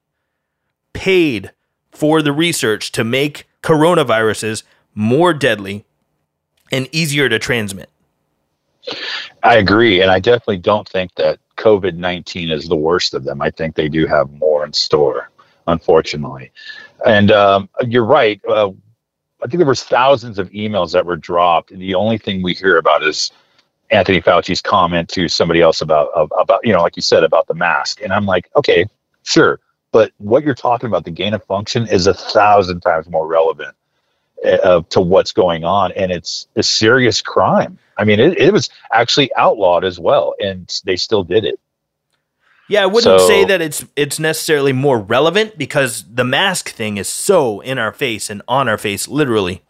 paid for the research to make coronaviruses more deadly and easier to transmit. I agree. And I definitely don't think that COVID 19 is the worst of them. I think they do have more in store, unfortunately. And um, you're right. Uh, I think there was thousands of emails that were dropped, and the only thing we hear about is Anthony Fauci's comment to somebody else about about you know, like you said about the mask. And I'm like, okay, sure, but what you're talking about, the gain of function, is a thousand times more relevant uh, to what's going on. And it's a serious crime. I mean, it, it was actually outlawed as well, and they still did it. Yeah, I wouldn't So- say that it's it's necessarily more relevant because the mask thing is so in our face and on our face, literally.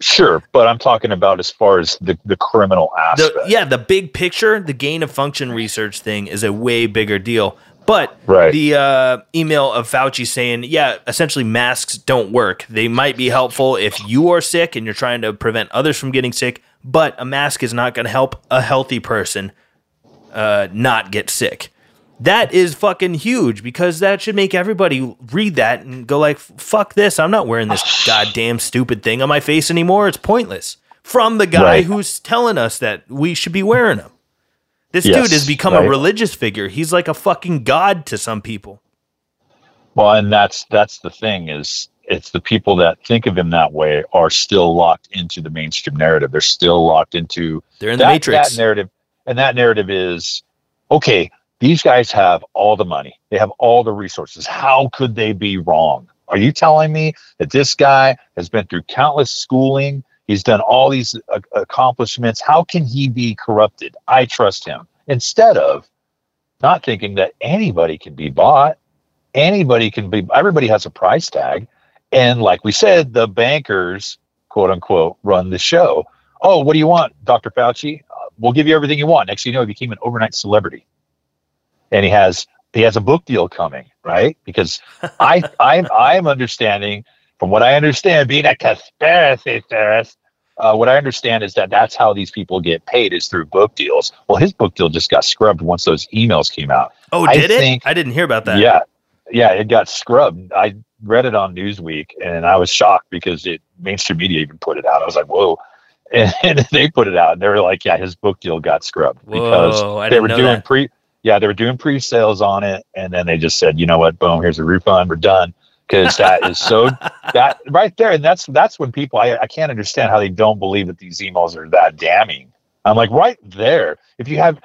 Sure, but I'm talking about as far as the, the criminal aspect. The, yeah, the big picture, the gain of function research thing is a way bigger deal. But Right. the uh, email of Fauci saying, yeah, essentially masks don't work. They might be helpful if you are sick and you're trying to prevent others from getting sick, but a mask is not going to help a healthy person uh, not get sick. That is fucking huge because that should make everybody read that and go like, "Fuck this! I'm not wearing this goddamn stupid thing on my face anymore. It's pointless." From the guy Right. who's telling us that we should be wearing them. This Yes, dude has become a religious figure. He's like a fucking god to some people. Well, and that's that's the thing is it's the people that think of him that way are still locked into the mainstream narrative. They're still locked into They're in the matrix. that narrative, and that narrative is okay. These guys have all the money. They have all the resources. How could they be wrong? Are you telling me that this guy has been through countless schooling? He's done all these uh, accomplishments. How can he be corrupted? I trust him. Instead of not thinking that anybody can be bought, anybody can be, everybody has a price tag. And like we said, the bankers, quote unquote, run the show. Oh, what do you want, Dr. Fauci? Uh, we'll give you everything you want. Next thing you know, he became an overnight celebrity. And he has he has a book deal coming, right? Because I I'm I'm understanding from what I understand, being a conspiracy theorist, uh, what I understand is that that's how these people get paid is through book deals. Well, his book deal just got scrubbed once those emails came out. oh, I did it? think- I didn't hear about that. Yeah, yeah, it got scrubbed. I read it on Newsweek, and I was shocked because it mainstream media even put it out. I was like, whoa. And, and they put it out, and they were like, "Yeah, his book deal got scrubbed because Whoa, they were doing that. pre, yeah, they were doing pre-sales on it, and then they just said, you know what, boom, here's a refund, we're done." Because that is so that right there, and that's that's when people I, I can't understand how they don't believe that these emails are that damning. I'm like, right there, if you have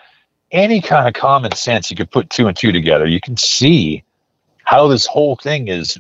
any kind of common sense, you could put two and two together. You can see how this whole thing is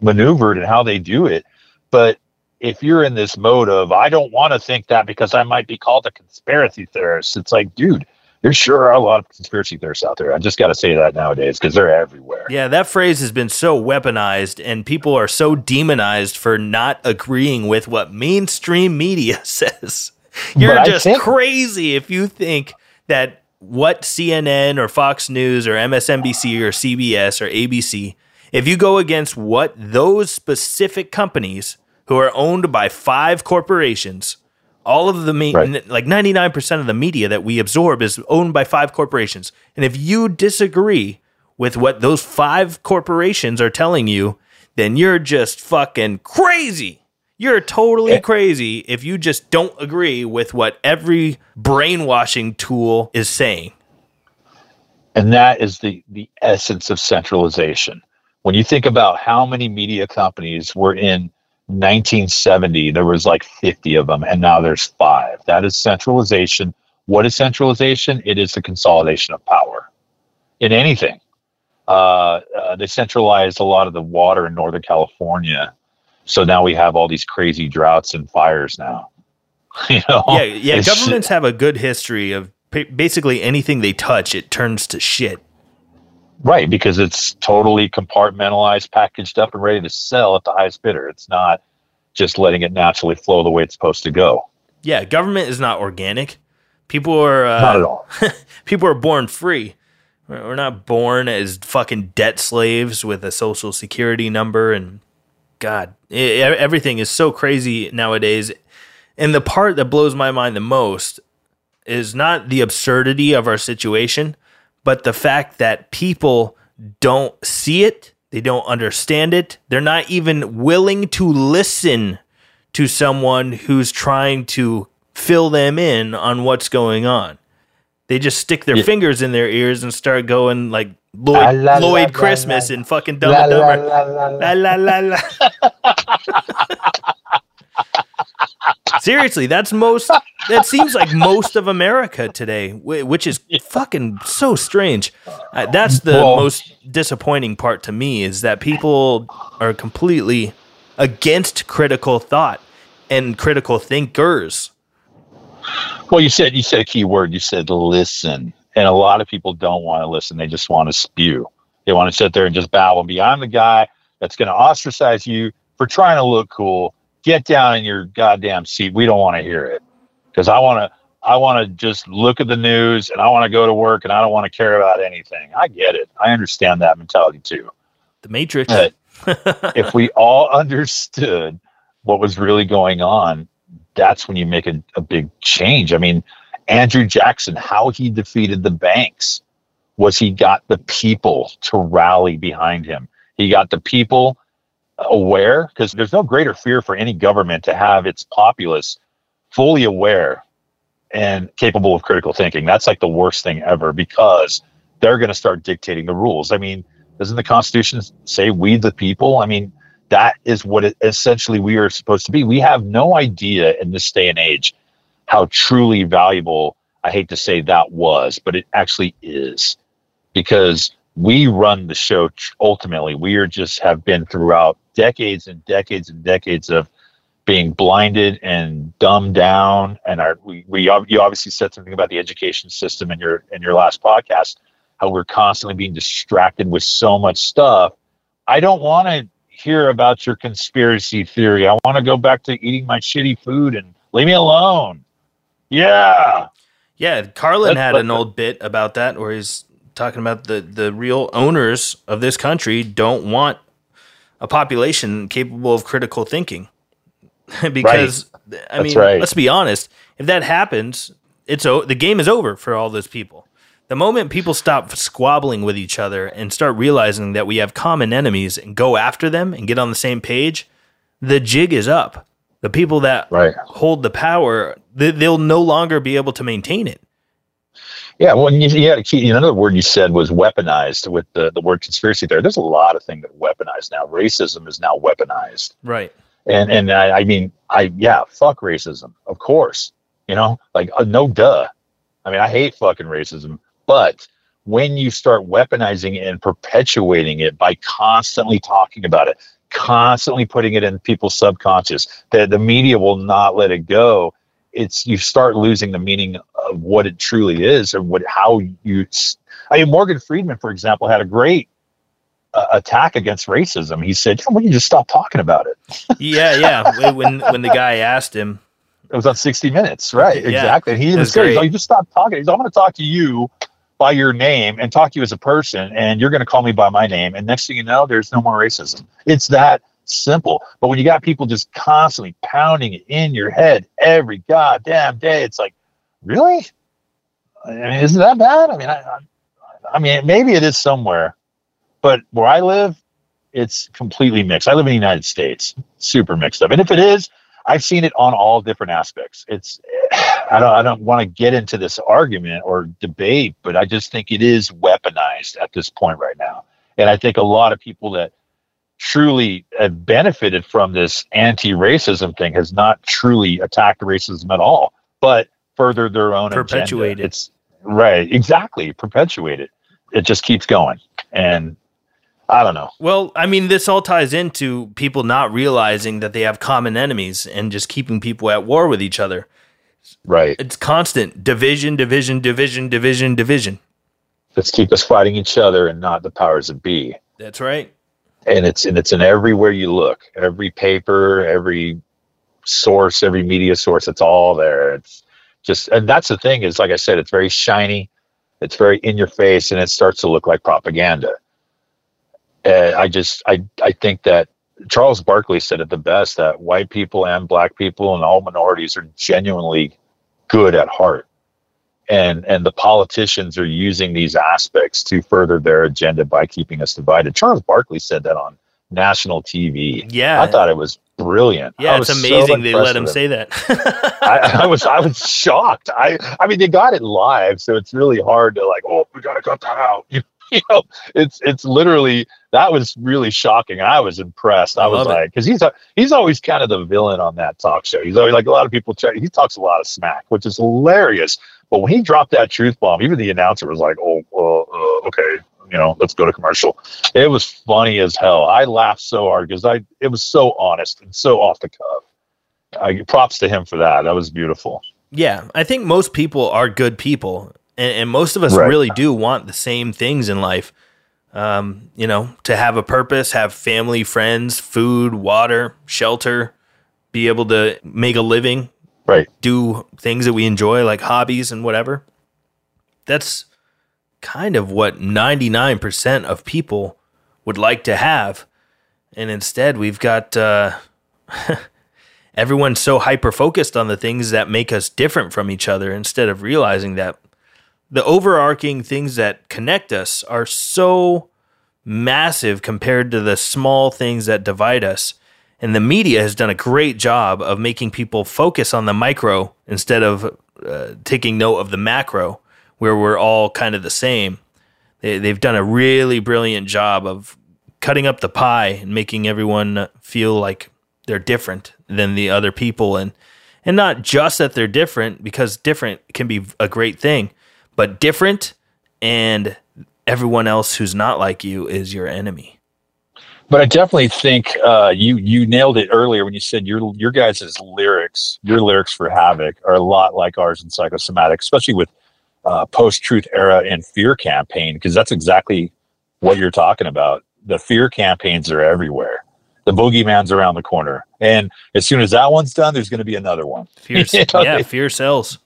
maneuvered and how they do it. But if you're in this mode of I don't want to think that because I might be called a conspiracy theorist, it's like, dude, there sure are a lot of conspiracy theorists out there. I just got to say that nowadays because they're everywhere. Yeah, that phrase has been so weaponized, and people are so demonized for not agreeing with what mainstream media says. You're just think- crazy if you think that what CNN or Fox News or MSNBC or CBS or ABC, if you go against what those specific companies who are owned by five corporations, all of the me- Right. like 99% of the media that we absorb is owned by five corporations. And if you disagree with what those five corporations are telling you, then you're just fucking crazy. You're totally Eh. crazy if you just don't agree with what every brainwashing tool is saying. And that is the, the essence of centralization. When you think about how many media companies were in 1970, there was like 50 of them, and now there's five. That is centralization. What is centralization? It is the consolidation of power in anything. Uh, uh, they centralized a lot of the water in Northern California. So now we have all these crazy droughts and fires now. you know? yeah, yeah. It's- Governments have a good history of basically anything they touch, it turns to shit. Right, because it's totally compartmentalized, packaged up, and ready to sell at the highest bidder. It's not just letting it naturally flow the way it's supposed to go. Yeah, government is not organic. People are uh, Not at all. people are born free. We're not born as fucking debt slaves with a social security number and God, e- everything is so crazy nowadays. And the part that blows my mind the most is not the absurdity of our situation, but the fact that people don't see it, they don't understand it, they're not even willing to listen to someone who's trying to fill them in on what's going on. They just stick their Yeah. fingers in their ears and start going like Lloyd, La, la, la, Lloyd la, Christmas la. and fucking Dumb La, and Dumber. la, la, la. La la la la. Seriously, that's most. That seems like most of America today, which is fucking so strange. Uh, that's the most disappointing part to me is that people are completely against critical thought and critical thinkers. Well, you said you said a key word. You said listen, And a lot of people don't want to listen. They just want to spew. They want to sit there and just babble and be, I'm the guy that's going to ostracize you for trying to look cool. Get down in your goddamn seat. We don't want to hear it because I want to. I want to just look at the news and I want to go to work and I don't want to care about anything. I get it. I understand that mentality too. The Matrix. If we all understood what was really going on, that's when you make a, a big change. I mean, Andrew Jackson, how he defeated the banks was he got the people to rally behind him. He got the people aware because there's no greater fear for any government to have its populace fully aware and capable of critical thinking. That's like the worst thing ever because they're going to start dictating the rules. I mean, doesn't the Constitution say we the people? I mean, that is what it, essentially we are supposed to be. We have no idea in this day and age how truly valuable, I hate to say that was, but it actually is because we run the show ultimately. We are just have been throughout decades and decades and decades of being blinded and dumbed down. And our, we, we, you obviously said something about the education system in your, in your last podcast, how we're constantly being distracted with so much stuff. I don't want to hear about your conspiracy theory. I want to go back to eating my shitty food and leave me alone. Yeah. Yeah. Carlin had an old bit about that where he's talking about the, the real owners of this country don't want a population capable of critical thinking. because right. I mean, right. let's be honest, if that happens, it's the game is over for all those people. The moment people stop squabbling with each other and start realizing that we have common enemies and go after them and get on the same page, the jig is up. The people that right. hold the power, they'll no longer be able to maintain it. Yeah, well, you, you had a key. Another word you said was weaponized with the, the word conspiracy there. There's a lot of things that weaponized now. Racism is now weaponized. Right. And and I, I mean, I yeah, fuck racism, of course. You know, like uh, no duh. I mean, I hate fucking racism, but when you start weaponizing it and perpetuating it by constantly talking about it, constantly putting it in people's subconscious, that the media will not let it go. It's you start losing the meaning of what it truly is and what how you. I mean, Morgan Freeman, for example, had a great uh, attack against racism. He said, "Why don't you just stop talking about it?" yeah, yeah. When when the guy asked him, it was on 60 Minutes, right? Yeah, exactly. He even said, "You just stop talking." He's, "I'm going to talk to you." by your name and talk to you as a person and you're going to call me by my name and next thing you know there's no more racism it's that simple but when you got people just constantly pounding it in your head every goddamn day it's like really I mean, isn't that bad i mean I, I mean maybe it is somewhere but where I live, it's completely mixed. I live in the United States, super mixed up. And if it is, I've seen it on all different aspects. It's I don't I don't want to get into this argument or debate, but I just think it is weaponized at this point right now. And I think a lot of people that truly have benefited from this anti-racism thing has not truly attacked racism at all, but furthered their own perpetuated. Agenda. It's right, exactly, perpetuated. It just keeps going. And I don't know. Well, I mean, this all ties into people not realizing that they have common enemies and just keeping people at war with each other. Right. It's constant division, division, division, division, division. Let's keep us fighting each other and not the powers that be. That's right. And it's and it's in everywhere you look, every paper, every source, every media source. It's all there. It's just and that's the thing is, like I said, it's very shiny, it's very in your face, and it starts to look like propaganda uh, I just I I think that Charles Barkley said it the best that white people and black people and all minorities are genuinely good at heart. And and the politicians are using these aspects to further their agenda by keeping us divided. Charles Barkley said that on national TV. Yeah. I thought it was brilliant. Yeah, it's amazing so they let him say that. I, I, was I was shocked. I I mean they got it live, so it's really hard to like, oh, we gotta cut that out. You know, it's it's literally that was really shocking. I was impressed. I, I was like, because he's he's always kind of the villain on that talk show. He's always like a lot of people. Check, he talks a lot of smack, which is hilarious. But when he dropped that truth bomb, even the announcer was like, "Oh, uh, okay, you know, let's go to commercial." It was funny as hell. I laughed so hard because I it was so honest and so off the cuff. I props to him for that. That was beautiful. Yeah, I think most people are good people and, and most of us Right. really do want the same things in life. Um, you know, to have a purpose, have family, friends, food, water, shelter, be able to make a living, Right. do things that we enjoy, like hobbies and whatever. That's kind of what 99% of people would like to have. And instead, we've got uh, everyone's so hyper focused on the things that make us different from each other instead of realizing that the overarching things that connect us are so massive compared to the small things that divide us. And the media has done a great job of making people focus on the micro instead of uh, taking note of the macro, where we're all kind of the same. They, they've done a really brilliant job of cutting up the pie and making everyone feel like they're different than the other people and and not just that they're different because different can be a great thing but different and everyone else who's not like you is your enemy But I definitely think uh, you you nailed it earlier when you said your your guys' lyrics, your lyrics for Havoc are a lot like ours in Psychosomatic, especially with uh, post truth era and fear campaign, because that's exactly what you're talking about. The fear campaigns are everywhere. The boogeyman's around the corner, and as soon as that one's done, there's going to be another one. fear You know, yeah they- fear sells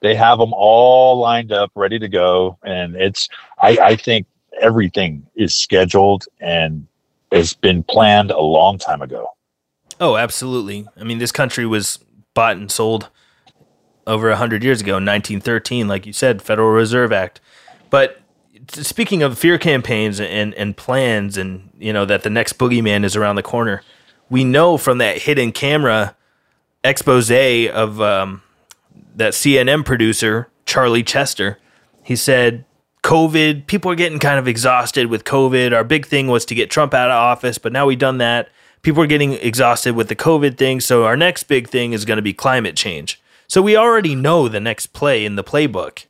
They have them all lined up, ready to go, and it's. I, I think everything is scheduled and has been planned a long time ago. oh absolutely i mean this country was bought and sold over 100 years ago in 1913 like you said federal reserve act but speaking of fear campaigns and, and plans and you know that the next boogeyman is around the corner we know from that hidden camera expose of um, that cnn producer charlie chester he said covid people are getting kind of exhausted with covid. Our big thing was to get trump out of office but now we've done that. People are getting exhausted with the covid thing so our next big thing is going to be climate change. So we already know the next play in the playbook.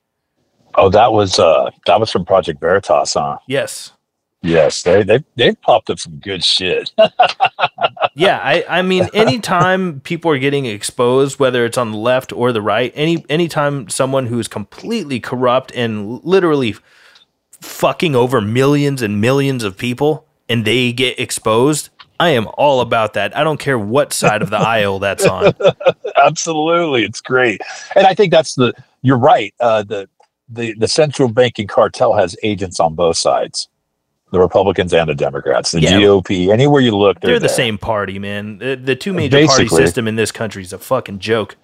Oh, that was uh that was from Project Veritas, huh? yes Yes, they they they popped up some good shit. yeah i i mean anytime people are getting exposed whether it's on the left or the right any anytime someone who's completely corrupt and literally fucking over millions and millions of people and they get exposed i am all about that i don't care what side of the aisle that's on Absolutely, it's great, and I think that's the. You're right. Uh, the the the central banking cartel has agents on both sides, the Republicans and the Democrats, the Yeah. GOP. Anywhere you look, they're, they're the there. same party man the, the two major party system in this country is a fucking joke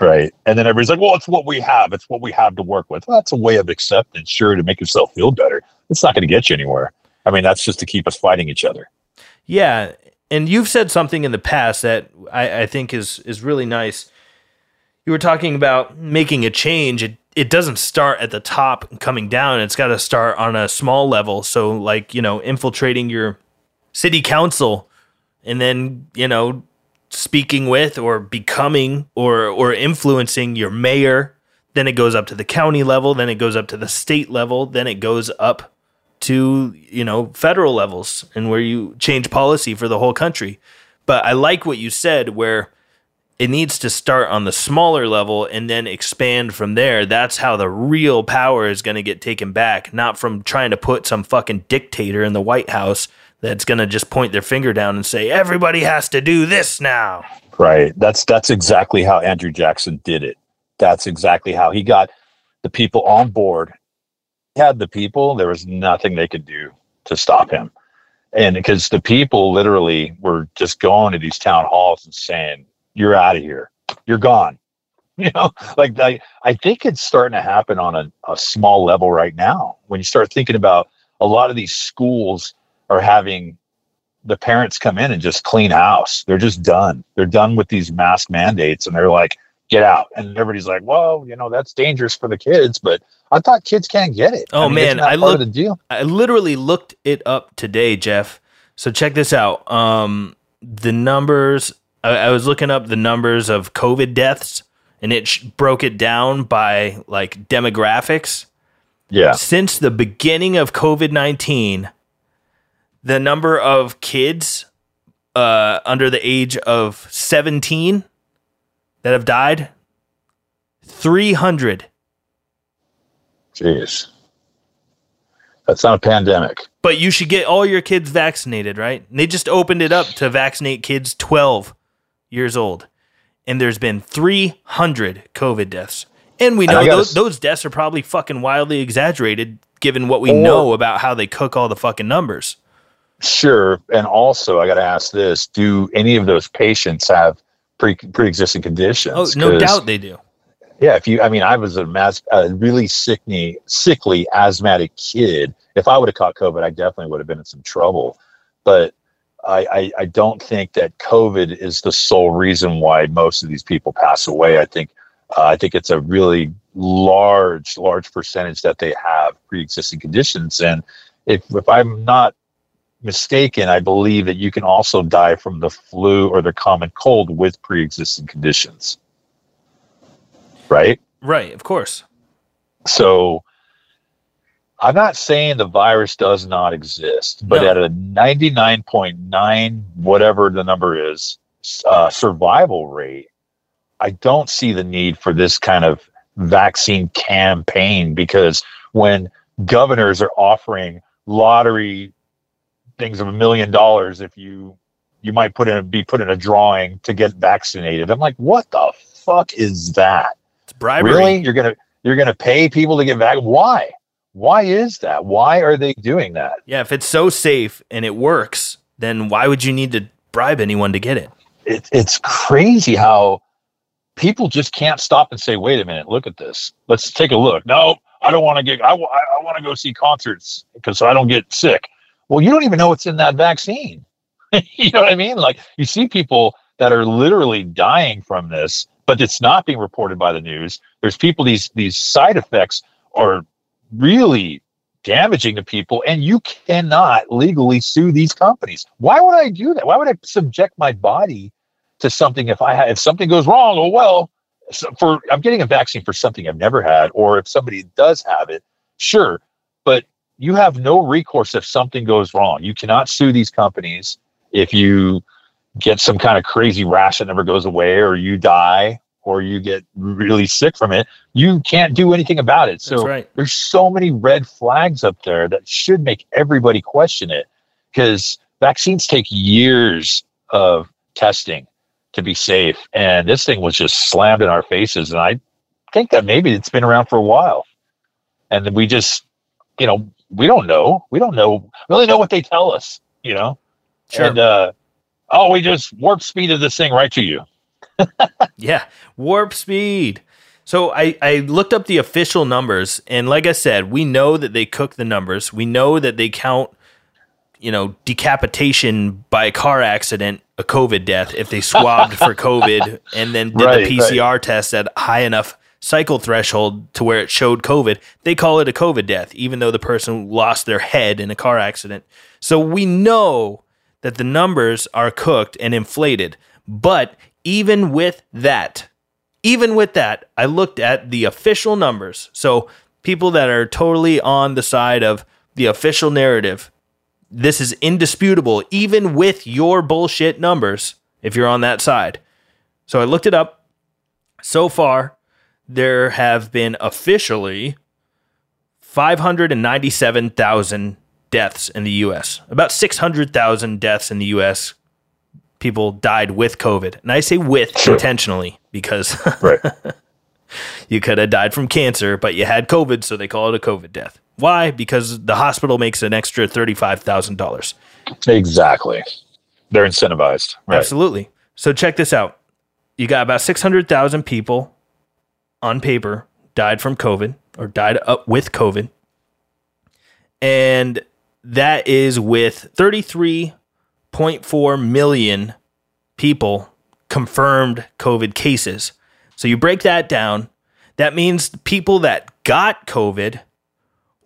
right? And then everybody's like, "Well, it's what we have. It's what we have to work with." Well, that's a way of acceptance, sure, to make yourself feel better. It's not going to get you anywhere. I mean, that's just to keep us fighting each other. Yeah, and you've said something in the past that I, I think is is really nice. You were talking about making a change. It it doesn't start at the top coming down. It's got to start on a small level. So like you know, infiltrating your city council, and then you know, speaking with or becoming or or influencing your mayor. Then it goes up to the county level. Then it goes up to the state level. Then it goes up to you know federal levels and where you change policy for the whole country but i like what you said where it needs to start on the smaller level and then expand from there that's how the real power is going to get taken back not from trying to put some fucking dictator in the white house that's going to just point their finger down and say everybody has to do this now Right. That's that's exactly how Andrew Jackson did it. That's exactly how he got the people on board. He had the people, there was nothing they could do to stop him. And because the people literally were just going to these town halls and saying, You're out of here. You're gone. You know, like I, I think it's starting to happen on a, a small level right now. When you start thinking about a lot of these schools are having the parents come in and just clean house. They're just done. They're done with these mask mandates and they're like, get out. And everybody's like, well, you know, that's dangerous for the kids. But I thought kids can't get it. Oh, I mean, man, I of the deal. I literally looked it up today, Jeff. So check this out. Um, the numbers. I, I was looking up the numbers of COVID deaths, and it sh- broke it down by like demographics. Yeah. Since the beginning of COVID nineteen, the number of kids uh, under the age of seventeen that have died, three hundred. Jeez. That's not a pandemic. But you should get all your kids vaccinated, right? And they just opened it up to vaccinate kids 12 years old. And there's been 300 COVID deaths. And we know gotta those, s- those deaths are probably fucking wildly exaggerated given what we Or- know about how they cook all the fucking numbers. Sure. And also, I got to ask this do any of those patients have pre pre-existing conditions? Oh, no doubt they do. Yeah. If you, I mean, I was a, mas- a really sickly, sickly asthmatic kid. If I would have caught COVID, I definitely would have been in some trouble. But I, I, I don't think that COVID is the sole reason why most of these people pass away. I think, uh, I think it's a really large, large percentage that they have pre-existing conditions. And if, if I'm not mistaken, I believe that you can also die from the flu or the common cold with pre-existing conditions. Right? Right, of course. So I'm not saying the virus does not exist, but No. at a 99.9 whatever the number is uh, survival rate, I don't see the need for this kind of vaccine campaign because when governors are offering lottery things of a million dollars if you you might put in be put in a drawing to get vaccinated. I'm like, what the fuck is that? It's bribery. Really? You're gonna you're gonna pay people to get back? Why? Why is that? Why are they doing that? Yeah, if it's so safe and it works, then why would you need to bribe anyone to get it? It, it's crazy how people just can't stop and say, "Wait a minute, look at this. Let's take a look." No, I don't want to get. I, wa- I want to go see concerts because I don't get sick. Well, you don't even know what's in that vaccine. you know what I mean? Like you see people that are literally dying from this, but it's not being reported by the news. There's people these these side effects are really damaging to people and you cannot legally sue these companies. Why would I do that? Why would I subject my body to something if I ha- if something goes wrong? Oh well, so for I'm getting a vaccine for something I've never had or if somebody does have it, sure, but you have no recourse if something goes wrong. You cannot sue these companies if you get some kind of crazy rash that never goes away or you die or you get really sick from it. You can't do anything about it. So right. there's so many red flags up there that should make everybody question it because vaccines take years of testing to be safe and this thing was just slammed in our faces and i think that maybe it's been around for a while and we just you know we don't know we don't know we only know what they tell us you know Sure. and uh oh we just warp speeded this thing right to you Yeah, warp speed. So I, I looked up the official numbers, and like I said, we know that they cook the numbers. We know that they count, you know, decapitation by a car accident a COVID death if they swabbed for COVID and then did Right, the PCR test at high enough cycle threshold to where it showed COVID. They call it a COVID death, even though the person lost their head in a car accident. So we know that the numbers are cooked and inflated. But even with that, even with that, I looked at the official numbers. So people that are totally on the side of the official narrative, this is indisputable, even with your bullshit numbers, if you're on that side. So I looked it up. So far, there have been officially 597,000 deaths in the US. About 600,000 deaths in the US. People died with COVID. And I say with Sure. intentionally because right you could have died from cancer, but you had COVID, so they call it a COVID death. Why? Because the hospital makes an extra $35,000. exactly they're incentivized right Absolutely. So check this out. You got about 600,000 people on paper died from COVID or died up with COVID. And that is with 33.4 million people confirmed COVID cases. So you break that down, that means people that got COVID,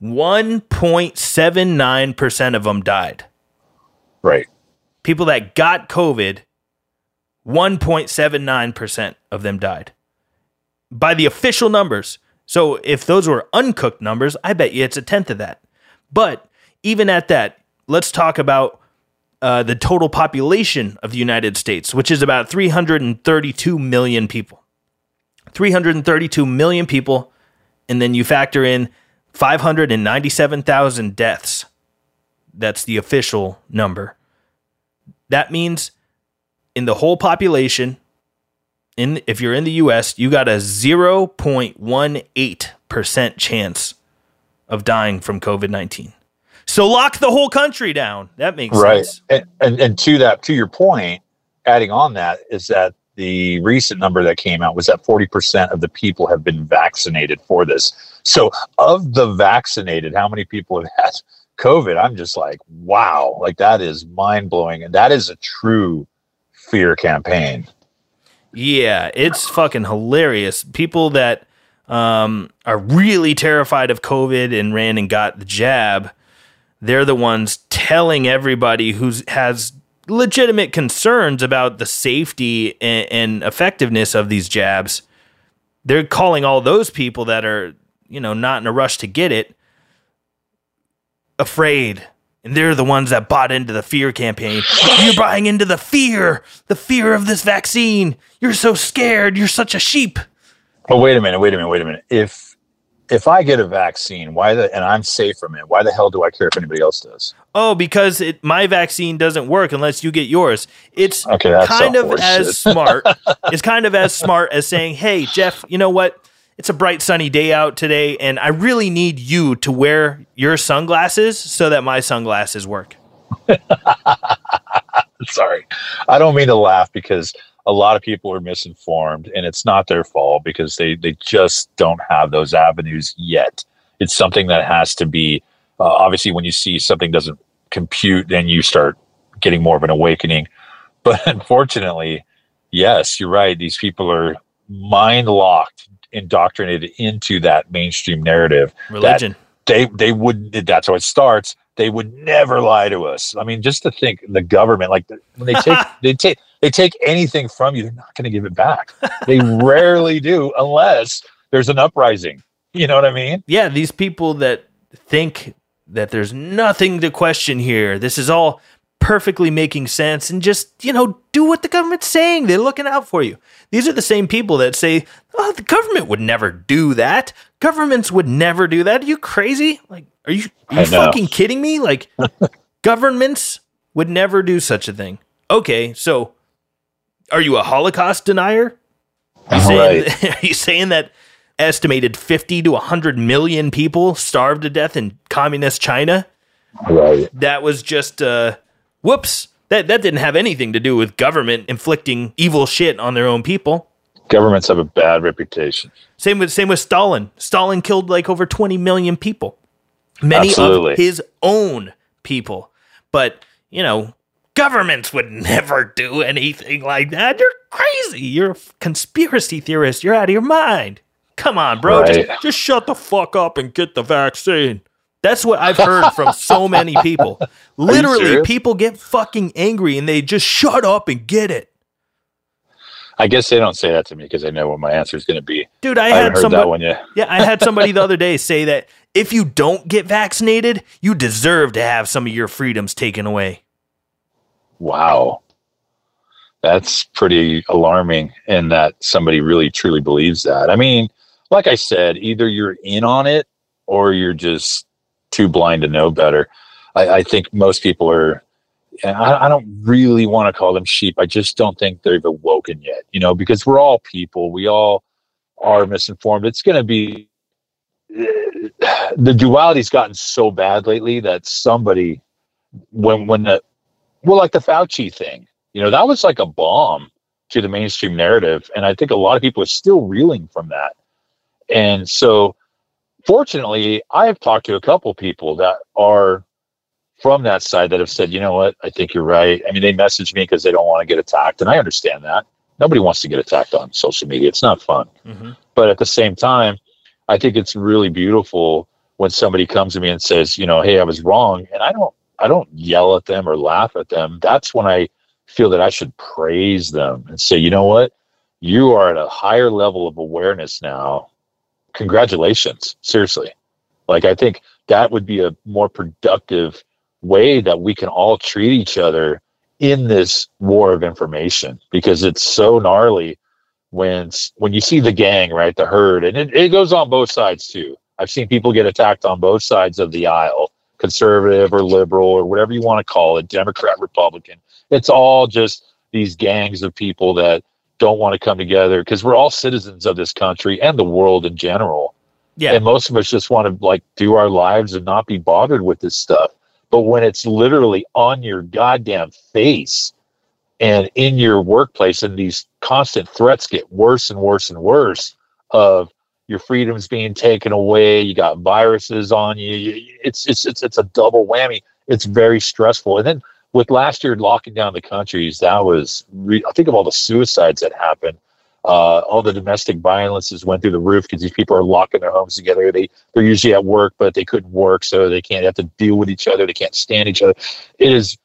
1.79% of them died right people that got COVID, 1.79% of them died by the official numbers. So if those were uncooked numbers, I bet you it's a tenth of that. But even at that, let's talk about uh, the total population of the United States, which is about 332 million people. 332 million people. And then you factor in 597,000 deaths. That's the official number. That means in the whole population, in if you're in the US, you got a 0.18% chance of dying from COVID-19. So lock the whole country down. That makes right. sense. And, and and to that, to your point, adding on that is that the recent number that came out was that 40% of the people have been vaccinated for this. So of the vaccinated, how many people have had COVID? I'm just like, wow, like that is mind blowing. And that is a true fear campaign. Yeah, it's fucking hilarious. People that um, are really terrified of COVID and ran and got the jab, they're the ones telling everybody who has legitimate concerns about the safety and, and effectiveness of these jabs. They're calling all those people that are, you know, not in a rush to get it afraid. And they're the ones that bought into the fear campaign. You're buying into the fear, the fear of this vaccine. You're so scared. You're such a sheep. But wait a minute, wait a minute, wait a minute. If if I get a vaccine, why the and I'm safe from it, why the hell do I care if anybody else does? Oh, because it, my vaccine doesn't work unless you get yours. It's Okay, kind of as smart. It's kind of as smart as saying, "Hey, Jeff, you know what? It's a bright sunny day out today, and I really need you to wear your sunglasses so that my sunglasses work." Sorry. I don't mean to laugh because a lot of people are misinformed and it's not their fault because they, they just don't have those avenues yet. It's something that has to be uh, obviously when you see something doesn't compute, then you start getting more of an awakening. But unfortunately, yes, you're right. These people are mind locked, indoctrinated into that mainstream narrative. Religion. They they would that's how it starts. They would never lie to us. I mean, just to think the government, like when they take they take they take anything from you, they're not going to give it back. They rarely do, unless there's an uprising. You know what I mean? yeah, these people that think that there's nothing to question here. This is all perfectly making sense and just, you know, do what the government's saying. They're looking out for you. These are the same people that say, "Oh, the government would never do that. Governments would never do that. Are you crazy? Like, are you are you fucking kidding me? Like governments would never do such a thing." Okay, so are you a Holocaust denier? You saying, are you saying that estimated 50 to 100 million people starved to death in communist China? Right. That was just uh whoops. That that didn't have anything to do with government inflicting evil shit on their own people. Governments have a bad reputation. Same with same with Stalin. Stalin killed like over 20 million people. Many Absolutely. of his own people. But, you know, governments would never do anything like that. You're crazy. You're a conspiracy theorist. You're out of your mind. Come on, bro. Right. Just, just shut the fuck up and get the vaccine. That's what I've heard from so many people. Literally, people get fucking angry and they just shut up and get it. I guess they don't say that to me because they know what my answer is going to be. Dude, I, I, had somebody that one yet. Yeah, I had somebody the other day say that if you don't get vaccinated, you deserve to have some of your freedoms taken away. Wow. That's pretty alarming in that somebody really truly believes that. I mean, like I said, either you're in on it or you're just too blind to know better. I, I think most people are, and I, I don't really want to call them sheep. I just don't think they've awoken yet, you know, because we're all people. We all are misinformed. It's going to be, the duality's gotten so bad lately that somebody, when, when the, well, like the Fauci thing, you know, that was like a bomb to the mainstream narrative. And I think a lot of people are still reeling from that. And so, fortunately, I've talked to a couple people that are from that side that have said, you know what, I think you're right. I mean, they message me because they don't want to get attacked. And I understand that. Nobody wants to get attacked on social media. It's not fun. Mm-hmm. But at the same time, I think it's really beautiful when somebody comes to me and says, you know, hey, I was wrong. And I don't I don't yell at them or laugh at them. That's when I feel that I should praise them and say, you know what? You are at a higher level of awareness now. Congratulations. Seriously. Like, I think that would be a more productive way that we can all treat each other in this war of information because it's so gnarly when when you see the gang right the herd and it, it goes on both sides too I've seen people get attacked on both sides of the aisle, conservative or liberal or whatever you want to call it, Democrat, Republican. It's all just these gangs of people that don't want to come together because we're all citizens of this country and the world in general. Yeah. And most of us just want to like do our lives and not be bothered with this stuff. But when it's literally on your goddamn face and in your workplace and these constant threats get worse and worse and worse of your freedoms being taken away, you got viruses on you. It's it's it's it's a double whammy. It's very stressful. And then with last year locking down the countries, that was re- I think of all the suicides that happened. Uh, all the domestic violences went through the roof because these people are locking their homes together. They they're usually at work, but they couldn't work, so they can't have to deal with each other. They can't stand each other. It is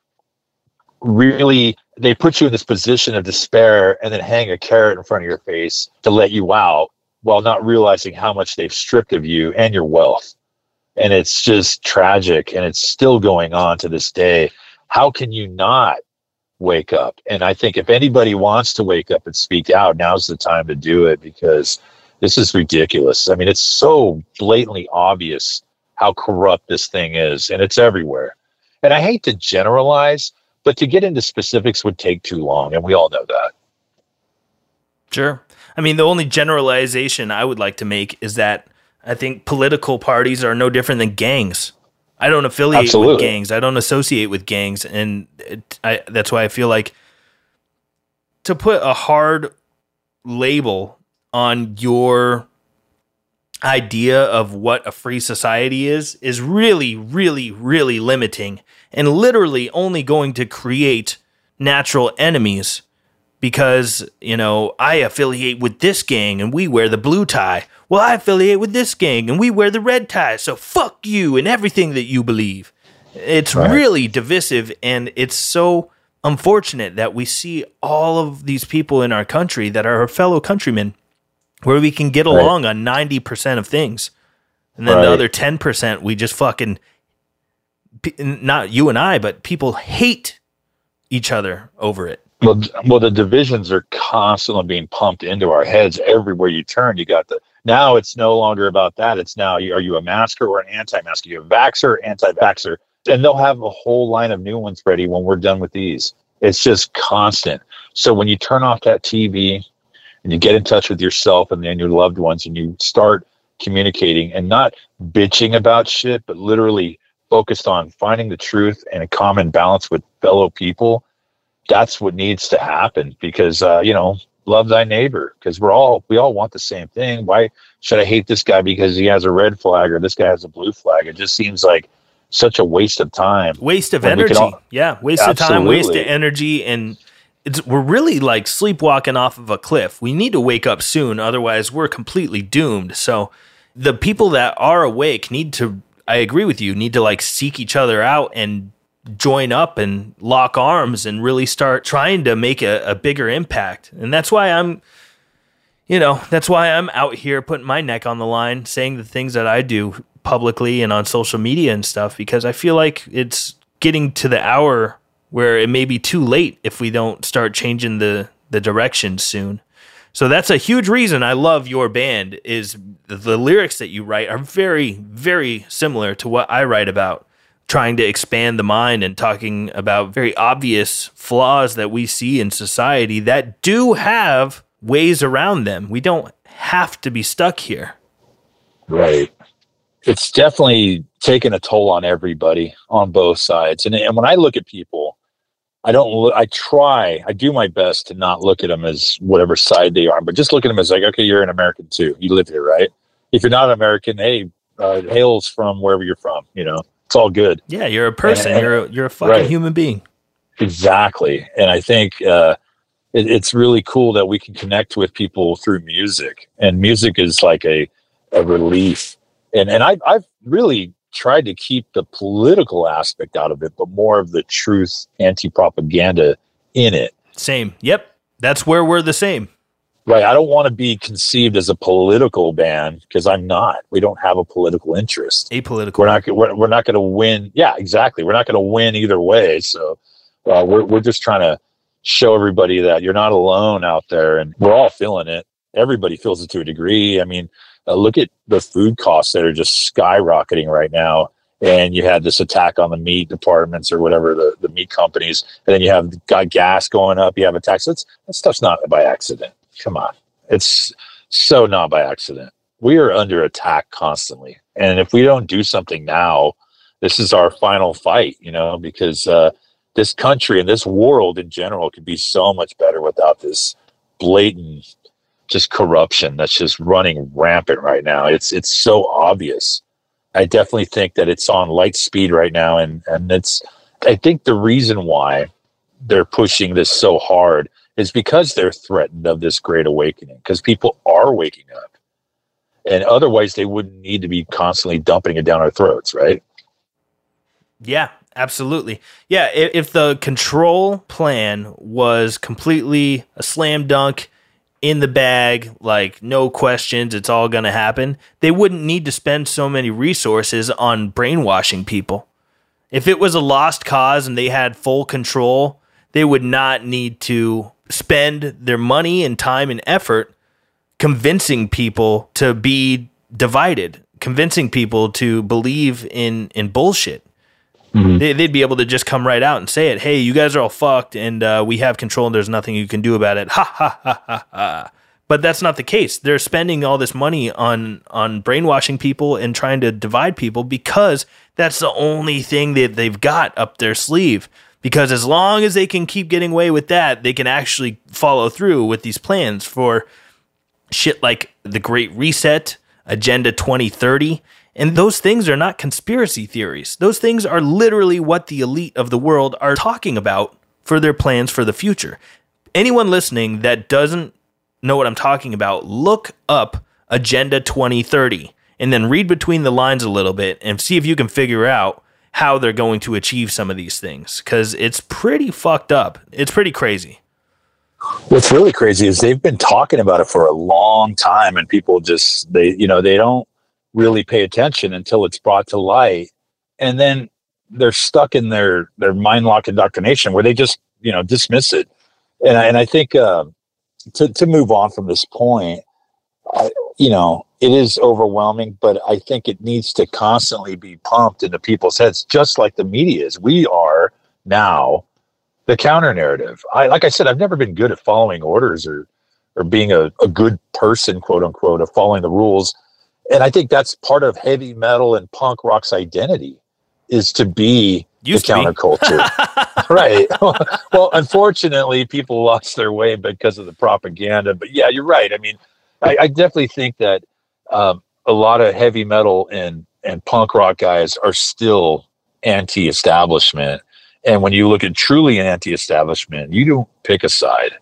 really they put you in this position of despair and then hang a carrot in front of your face to let you out while not realizing how much they've stripped of you and your wealth. And it's just tragic and it's still going on to this day. How can you not wake up? And I think if anybody wants to wake up and speak out, now's the time to do it because this is ridiculous. I mean, it's so blatantly obvious how corrupt this thing is and it's everywhere. And I hate to generalize, but to get into specifics would take too long. And we all know that. Sure. I mean, the only generalization I would like to make is that I think political parties are no different than gangs. I don't affiliate Absolutely. with gangs. I don't associate with gangs, and it, I, that's why I feel like to put a hard label on your idea of what a free society is is really, really, really limiting, and literally only going to create natural enemies because you know I affiliate with this gang and we wear the blue tie. Well, I affiliate with this gang and we wear the red tie. So fuck you and everything that you believe. It's Right. really divisive and it's so unfortunate that we see all of these people in our country that are our fellow countrymen where we can get Right. along on 90% of things. And then Right. the other 10% we just fucking not you and I, but people hate each other over it. Well, well, the divisions are constantly being pumped into our heads everywhere you turn. You got the now it's no longer about that. It's now are you a masker or an anti-masker? You a vaxer, anti-vaxer, and they'll have a whole line of new ones ready when we're done with these. It's just constant. So when you turn off that TV and you get in touch with yourself and then your loved ones, and you start communicating and not bitching about shit, but literally focused on finding the truth and a common balance with fellow people that's what needs to happen because uh, you know love thy neighbor because we're all we all want the same thing why should i hate this guy because he has a red flag or this guy has a blue flag it just seems like such a waste of time waste of energy. all- yeah, waste of time, waste of energy, and it's we're really like sleepwalking off of a cliff. We need to wake up soon, otherwise we're completely doomed. So the people that are awake need to. I agree with you. Need to like seek each other out and join up and lock arms and really start trying to make a, a bigger impact. And that's why I'm you know, that's why I'm out here putting my neck on the line, saying the things that I do publicly and on social media and stuff, because I feel like it's getting to the hour where it may be too late if we don't start changing the, the direction soon. So that's a huge reason I love your band is the, the lyrics that you write are very, very similar to what I write about trying to expand the mind and talking about very obvious flaws that we see in society that do have ways around them. We don't have to be stuck here. right. It's definitely taken a toll on everybody on both sides. And, and when i look at people i don't look i try i do my best to not look at them as whatever side they are but just look at them as like okay you're an american too. You live here right? If you're not an american hey uh, hails from wherever you're from you know it's all good Yeah, you're a person. And- You're a, you're a fucking Right. human being. Exactly. And I think uh, it, it's really cool that we can connect with people through music. And music is like a, a relief. And, and I, I've really tried to keep the political aspect out of it, but more of the truth, anti propaganda in it. Same. Yep. That's where we're the same. Right. I don't want to be conceived as a political band because I'm not. We don't have a political interest. Apolitical. We're not. We're, we're not going to win. Yeah, exactly. We're not going to win either way. So uh, we're we're just trying to show everybody that you're not alone out there, and we're all feeling it. Everybody feels it to a degree. I mean, Uh, look at the food costs that are just skyrocketing right now. And you had this attack on the meat departments or whatever the, the meat companies, and then you have got gas going up. You have a tax. That's that stuff's not by accident. Come on, it's so not by accident. We are under attack constantly, and if we don't do something now, this is our final fight. You know, because uh, this country and this world in general could be so much better without this blatant just corruption that's just running rampant right now. It's it's so obvious. I definitely think that it's on light speed right now, and and it's. I think the reason why they're pushing this so hard is because they're threatened of this great awakening. Because people are waking up, and otherwise they wouldn't need to be constantly dumping it down our throats, right? Yeah, absolutely. Yeah, if, if the control plan was completely a slam dunk in the bag, like no questions, it's all going to happen, they wouldn't need to spend so many resources on brainwashing people. If it was a lost cause and they had full control, they would not need to spend their money and time and effort convincing people to be divided, convincing people to believe in in bullshit. Mm-hmm. They, would be able to just come right out and say it. Hey, you guys are all fucked, and uh, we have control, and there's nothing you can do about it. Ha ha ha ha ha. But that's not the case. They're spending all this money on on brainwashing people and trying to divide people because that's the only thing that they've got up their sleeve. Because as long as they can keep getting away with that, they can actually follow through with these plans for shit like the Great Reset, Agenda 2030, and those things are not conspiracy theories. Those things are literally what the elite of the world are talking about for their plans for the future. Anyone listening that doesn't know what I'm talking about, look up Agenda 2030 and then read between the lines a little bit and see if you can figure out how they're going to achieve some of these things because it's pretty fucked up. It's pretty crazy. What's really crazy is they've been talking about it for a long time and people just they you know they don't really pay attention until it's brought to light and then they're stuck in their their mind lock indoctrination where they just you know dismiss it and I, and I think uh, to to move on from this point I, you know it is overwhelming but I think it needs to constantly be pumped into people's heads just like the media is we are now the counter narrative I like I said I've never been good at following orders or or being a, a good person quote unquote of following the rules and I think that's part of heavy metal and punk rock's identity is to be Used the counterculture. right. well, unfortunately, people lost their way because of the propaganda. But yeah, you're right. I mean, I, I definitely think that um, a lot of heavy metal and, and punk rock guys are still anti establishment. And when you look at truly anti establishment, you don't pick a side.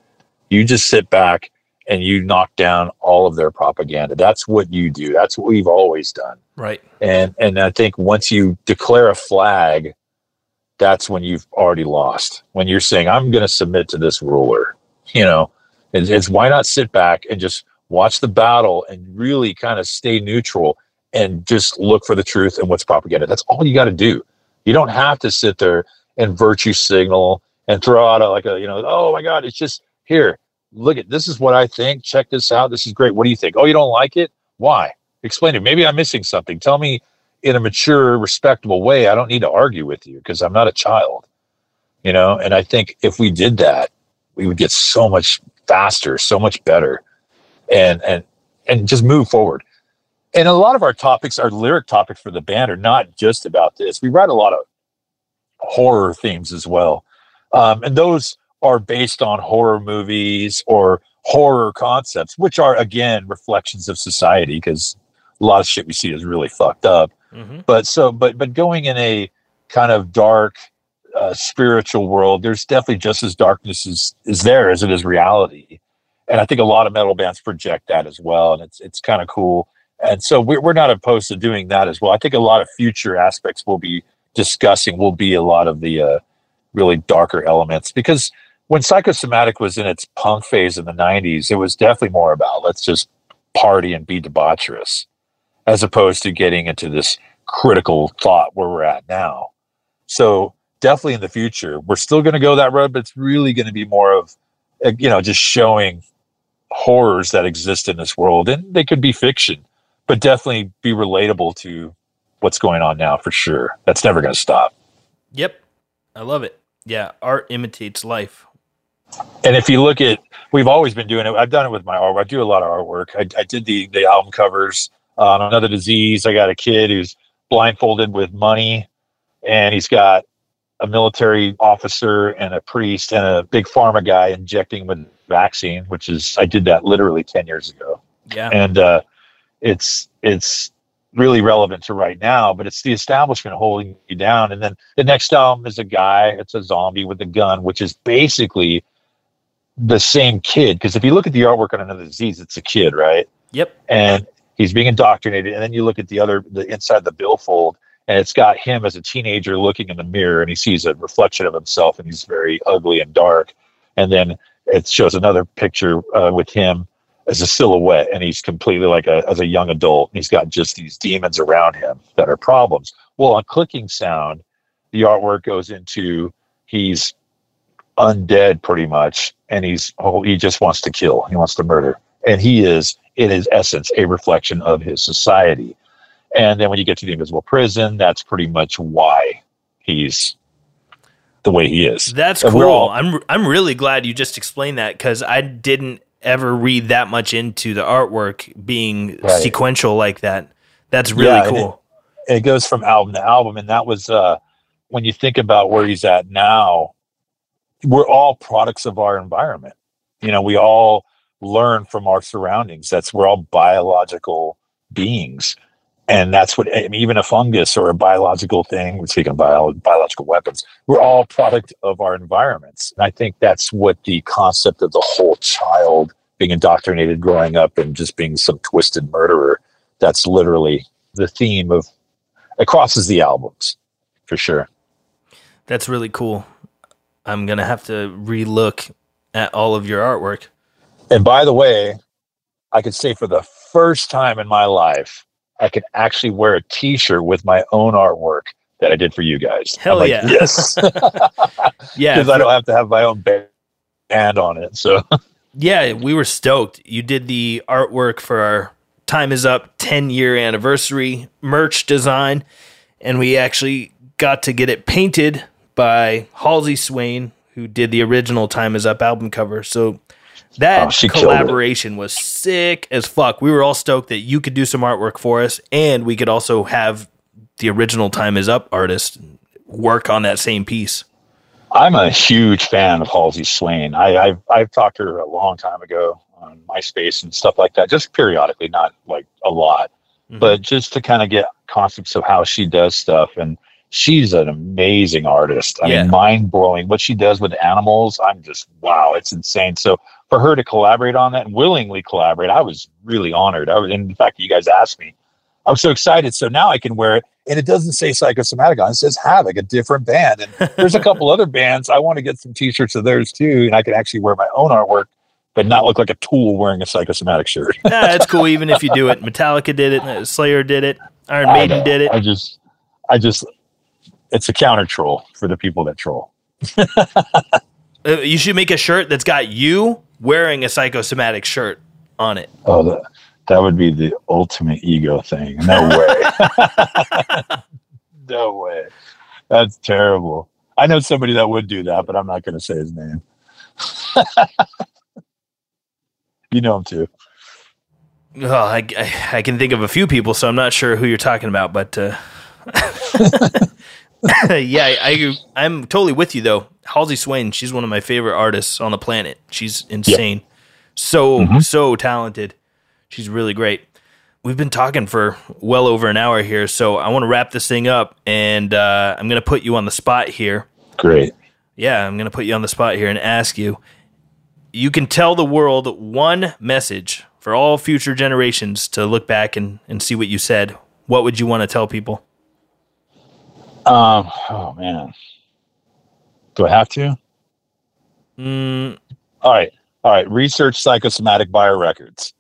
You just sit back and you knock down all of their propaganda. That's what you do. That's what we've always done. Right. And and I think once you declare a flag, that's when you've already lost. When you're saying I'm going to submit to this ruler, you know, it's, it's why not sit back and just watch the battle and really kind of stay neutral and just look for the truth and what's propaganda. That's all you got to do. You don't have to sit there and virtue signal and throw out a, like a you know, oh my God, it's just here look at this is what I think. Check this out. This is great. What do you think? Oh, you don't like it? Why? Explain it. Maybe I'm missing something. Tell me in a mature, respectable way. I don't need to argue with you because I'm not a child. You know, and I think if we did that, we would get so much faster, so much better, and and and just move forward. And a lot of our topics, our lyric topics for the band, are not just about this. We write a lot of horror themes as well, um, and those are based on horror movies or horror concepts, which are again reflections of society because a lot of shit we see is really fucked up. Mm-hmm. But so, but but going in a kind of dark uh, spiritual world, there's definitely just as darkness is is there as it is reality, and I think a lot of metal bands project that as well, and it's it's kind of cool. And so we're we're not opposed to doing that as well. I think a lot of future aspects we'll be discussing will be a lot of the uh, really darker elements because when psychosomatic was in its punk phase in the 90s it was definitely more about let's just party and be debaucherous as opposed to getting into this critical thought where we're at now so definitely in the future we're still going to go that road but it's really going to be more of uh, you know just showing horrors that exist in this world and they could be fiction but definitely be relatable to what's going on now for sure. That's never going to stop. Yep. I love it. Yeah. Art imitates life. And if you look at, we've always been doing it. I've done it with my art. I do a lot of artwork. I, I did the, the album covers on another disease. I got a kid who's blindfolded with money and he's got a military officer and a priest and a big pharma guy injecting with vaccine, which is, I did that literally 10 years ago. Yeah. And, uh, it's, it's, really relevant to right now, but it's the establishment holding you down. And then the next album is a guy, it's a zombie with a gun, which is basically the same kid. Because if you look at the artwork on another disease, it's a kid, right? Yep. And he's being indoctrinated. And then you look at the other, the inside the billfold, and it's got him as a teenager looking in the mirror, and he sees a reflection of himself, and he's very ugly and dark. And then it shows another picture uh, with him as a silhouette and he's completely like a as a young adult he's got just these demons around him that are problems. Well on clicking sound the artwork goes into he's undead pretty much and he's oh he just wants to kill. He wants to murder. And he is in his essence a reflection of his society. And then when you get to the invisible prison that's pretty much why he's the way he is That's And cool. all- I'm I'm really glad you just explained that because I didn't ever read that much into the artwork being Right. sequential like that. That's really Yeah, cool. and it goes from album to album and that was uh when you think about where he's at now we're all products of our environment you know we all learn from our surroundings that's we're all biological beings and that's what I mean, even a fungus or a biological thing we're speaking of bio, biological weapons we're all product of our environments and i think that's what the concept of the whole child being indoctrinated growing up and just being some twisted murderer that's literally the theme of it crosses the albums for sure That's really cool. I'm gonna have to relook at all of your artwork. and by the way i could say for the first time in my life i can actually wear a t-shirt with my own artwork that i did for you guys Hell like, yeah. yes Yeah, because i don't have to have my own ba- band on it so Yeah, we were stoked. You did the artwork for our Time is Up 10 year anniversary merch design, and we actually got to get it painted by Halsey Swain, who did the original Time is Up album cover. So that Oh, she killed it. collaboration was sick as fuck. We were all stoked that you could do some artwork for us, and we could also have the original Time is Up artist work on that same piece. I'm a huge fan of Halsey Swain. I, I've I've talked to her a long time ago on MySpace and stuff like that, just periodically, not like a lot, Mhm. but just to kind of get concepts of how she does stuff. And she's an amazing artist. I Yeah. mean, mind blowing what she does with animals. I'm just wow, it's insane. So for her to collaborate on that and willingly collaborate, I was really honored. I was, and in fact, you guys asked me. I was so excited. So now I can wear it. And it doesn't say psychosomatic on it. It says Havoc, a different band. And there's a couple other bands. I want to get some t-shirts of theirs too. And I can actually wear my own artwork, but not look like a tool wearing a psychosomatic shirt. yeah, it's cool even if you do it. Metallica did it, Slayer did it, Iron Maiden did it. I just, I just, it's a counter troll for the people that troll. Uh, you should make a shirt that's got you wearing a psychosomatic shirt on it. Oh, that, that would be the ultimate ego thing. No way. no way. That's terrible. I know somebody that would do that, but I'm not going to say his name. you know him too. Oh, I, I, I can think of a few people, so I'm not sure who you're talking about, but uh, yeah, I, I I'm totally with you though. Halsey Swain, she's one of my favorite artists on the planet. She's insane, so Mhm. so talented. She's really great. We've been talking for well over an hour here, so I want to wrap this thing up, and uh, I'm gonna put you on the spot here. Great. Yeah, I'm going to put you on the spot here and ask you. You can tell the world one message for all future generations to look back and, and see what you said. What would you want to tell people? Um, oh man. Do I have to? Mm, All right. All right. Research psychosomatic biorecords.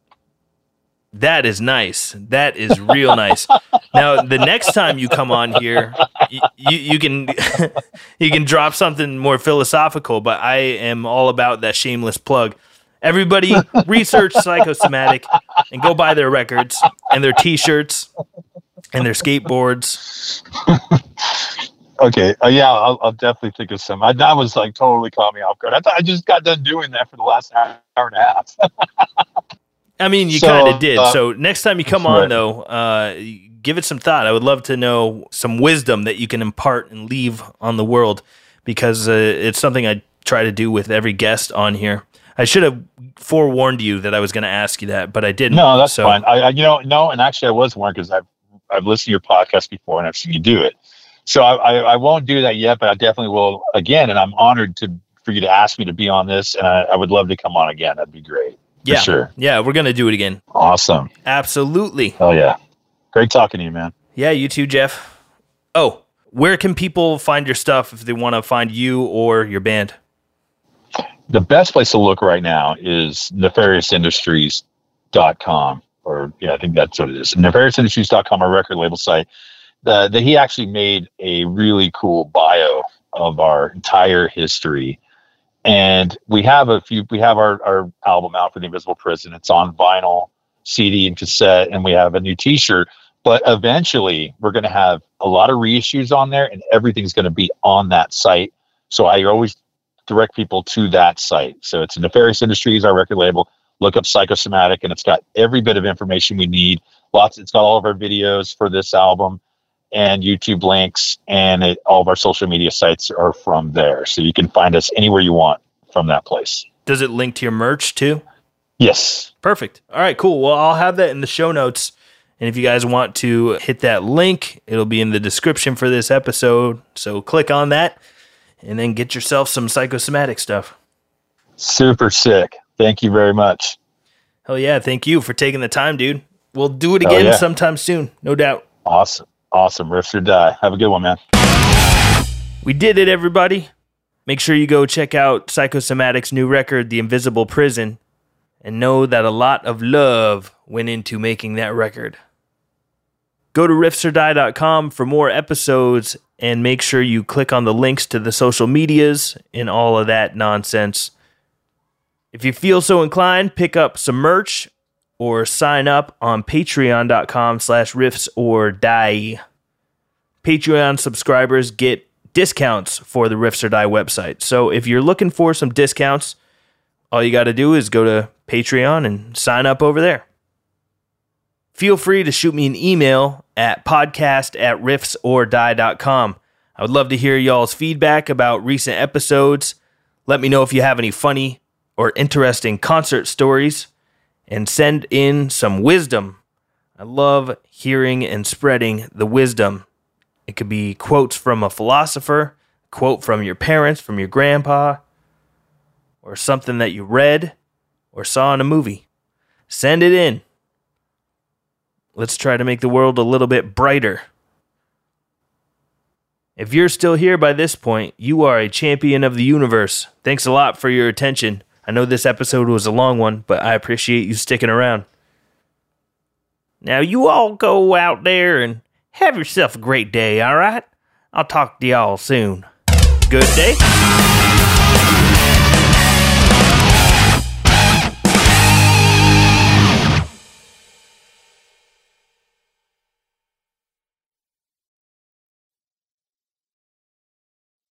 that is nice. That is real nice. Now, the next time you come on here, you, you, you can you can drop something more philosophical, but I am all about that shameless plug. Everybody research psychosomatic and go buy their records and their t-shirts and their skateboards. Okay. Uh, yeah, I'll, I'll definitely think of some. I, that was like totally caught me off guard. I thought I just got done doing that for the last hour, hour and a half. I mean, you So, kind of did. uh, so next time you come right. on, though, uh, give it some thought. I would love to know some wisdom that you can impart and leave on the world because uh, it's something I try to do with every guest on here. I should have forewarned you that I was going to ask you that, but I didn't. no, that's So, fine. I, I, you know, no, and actually, I was warned because I've I've listened to your podcast before and I've seen you do it. So I, I, I won't do that yet, but I definitely will again. And I'm honored to for you to ask me to be on this, and I, I would love to come on again. That'd be great. Yeah, sure. yeah, we're going to do it again. Awesome. Absolutely. Oh yeah. Great talking to you, man. Yeah, you too, Jeff. Oh, where can people find your stuff if they want to find you or your band? the best place to look right now is nefariousindustries.com or yeah i think that's what it is. Nefariousindustries.com our record label site the, he actually made a really cool bio of our entire history. And we have a few we have our, our album out for the invisible prison. It's on vinyl cd and cassette and we have a new t-shirt. But eventually we're going to have a lot of reissues on there and everything's going to be on that site. So i always direct people to that site. So it's Nefarious Industries, our record label. Look up Psychosomatic, and it's got every bit of information we need. Lots. It's got all of our videos for this album, and YouTube links, and it, all of our social media sites are from there. So you can find us anywhere you want from that place. Does it link to your merch too? Yes. Perfect. All right, cool. Well, I'll have that in the show notes. And if you guys want to hit that link, it'll be in the description for this episode. So click on that and then get yourself some psychosomatic stuff. Super sick. Thank you very much. Hell yeah. Thank you for taking the time, dude. We'll do it again yeah. sometime soon, no doubt. Awesome. Awesome. Riffs or die. Have a good one, man. We did it, everybody. Make sure you go check out Psychosomatic's new record, The Invisible Prison, and know that a lot of love went into making that record. Go to riffsordie.com for more episodes and make sure you click on the links to the social medias and all of that nonsense. If you feel so inclined, pick up some merch or sign up on patreon.com slash riffs or die. Patreon subscribers get discounts for the Riffs or Die website. So if you're looking for some discounts, all you got to do is go to Patreon and sign up over there. Feel free to shoot me an email at podcast at riffsordie.com. I would love to hear y'all's feedback about recent episodes. Let me know if you have any funny or interesting concert stories and send in some wisdom. I love hearing and spreading the wisdom. It could be quotes from a philosopher, quote from your parents, from your grandpa, or something that you read or saw in a movie. Send it in. Let's try to make the world a little bit brighter. If you're still here by this point, you are a champion of the universe. Thanks a lot for your attention. I know this episode was a long one, but I appreciate you sticking around. Now, you all go out there and have yourself a great day, all right? I'll talk to y'all soon. Good day.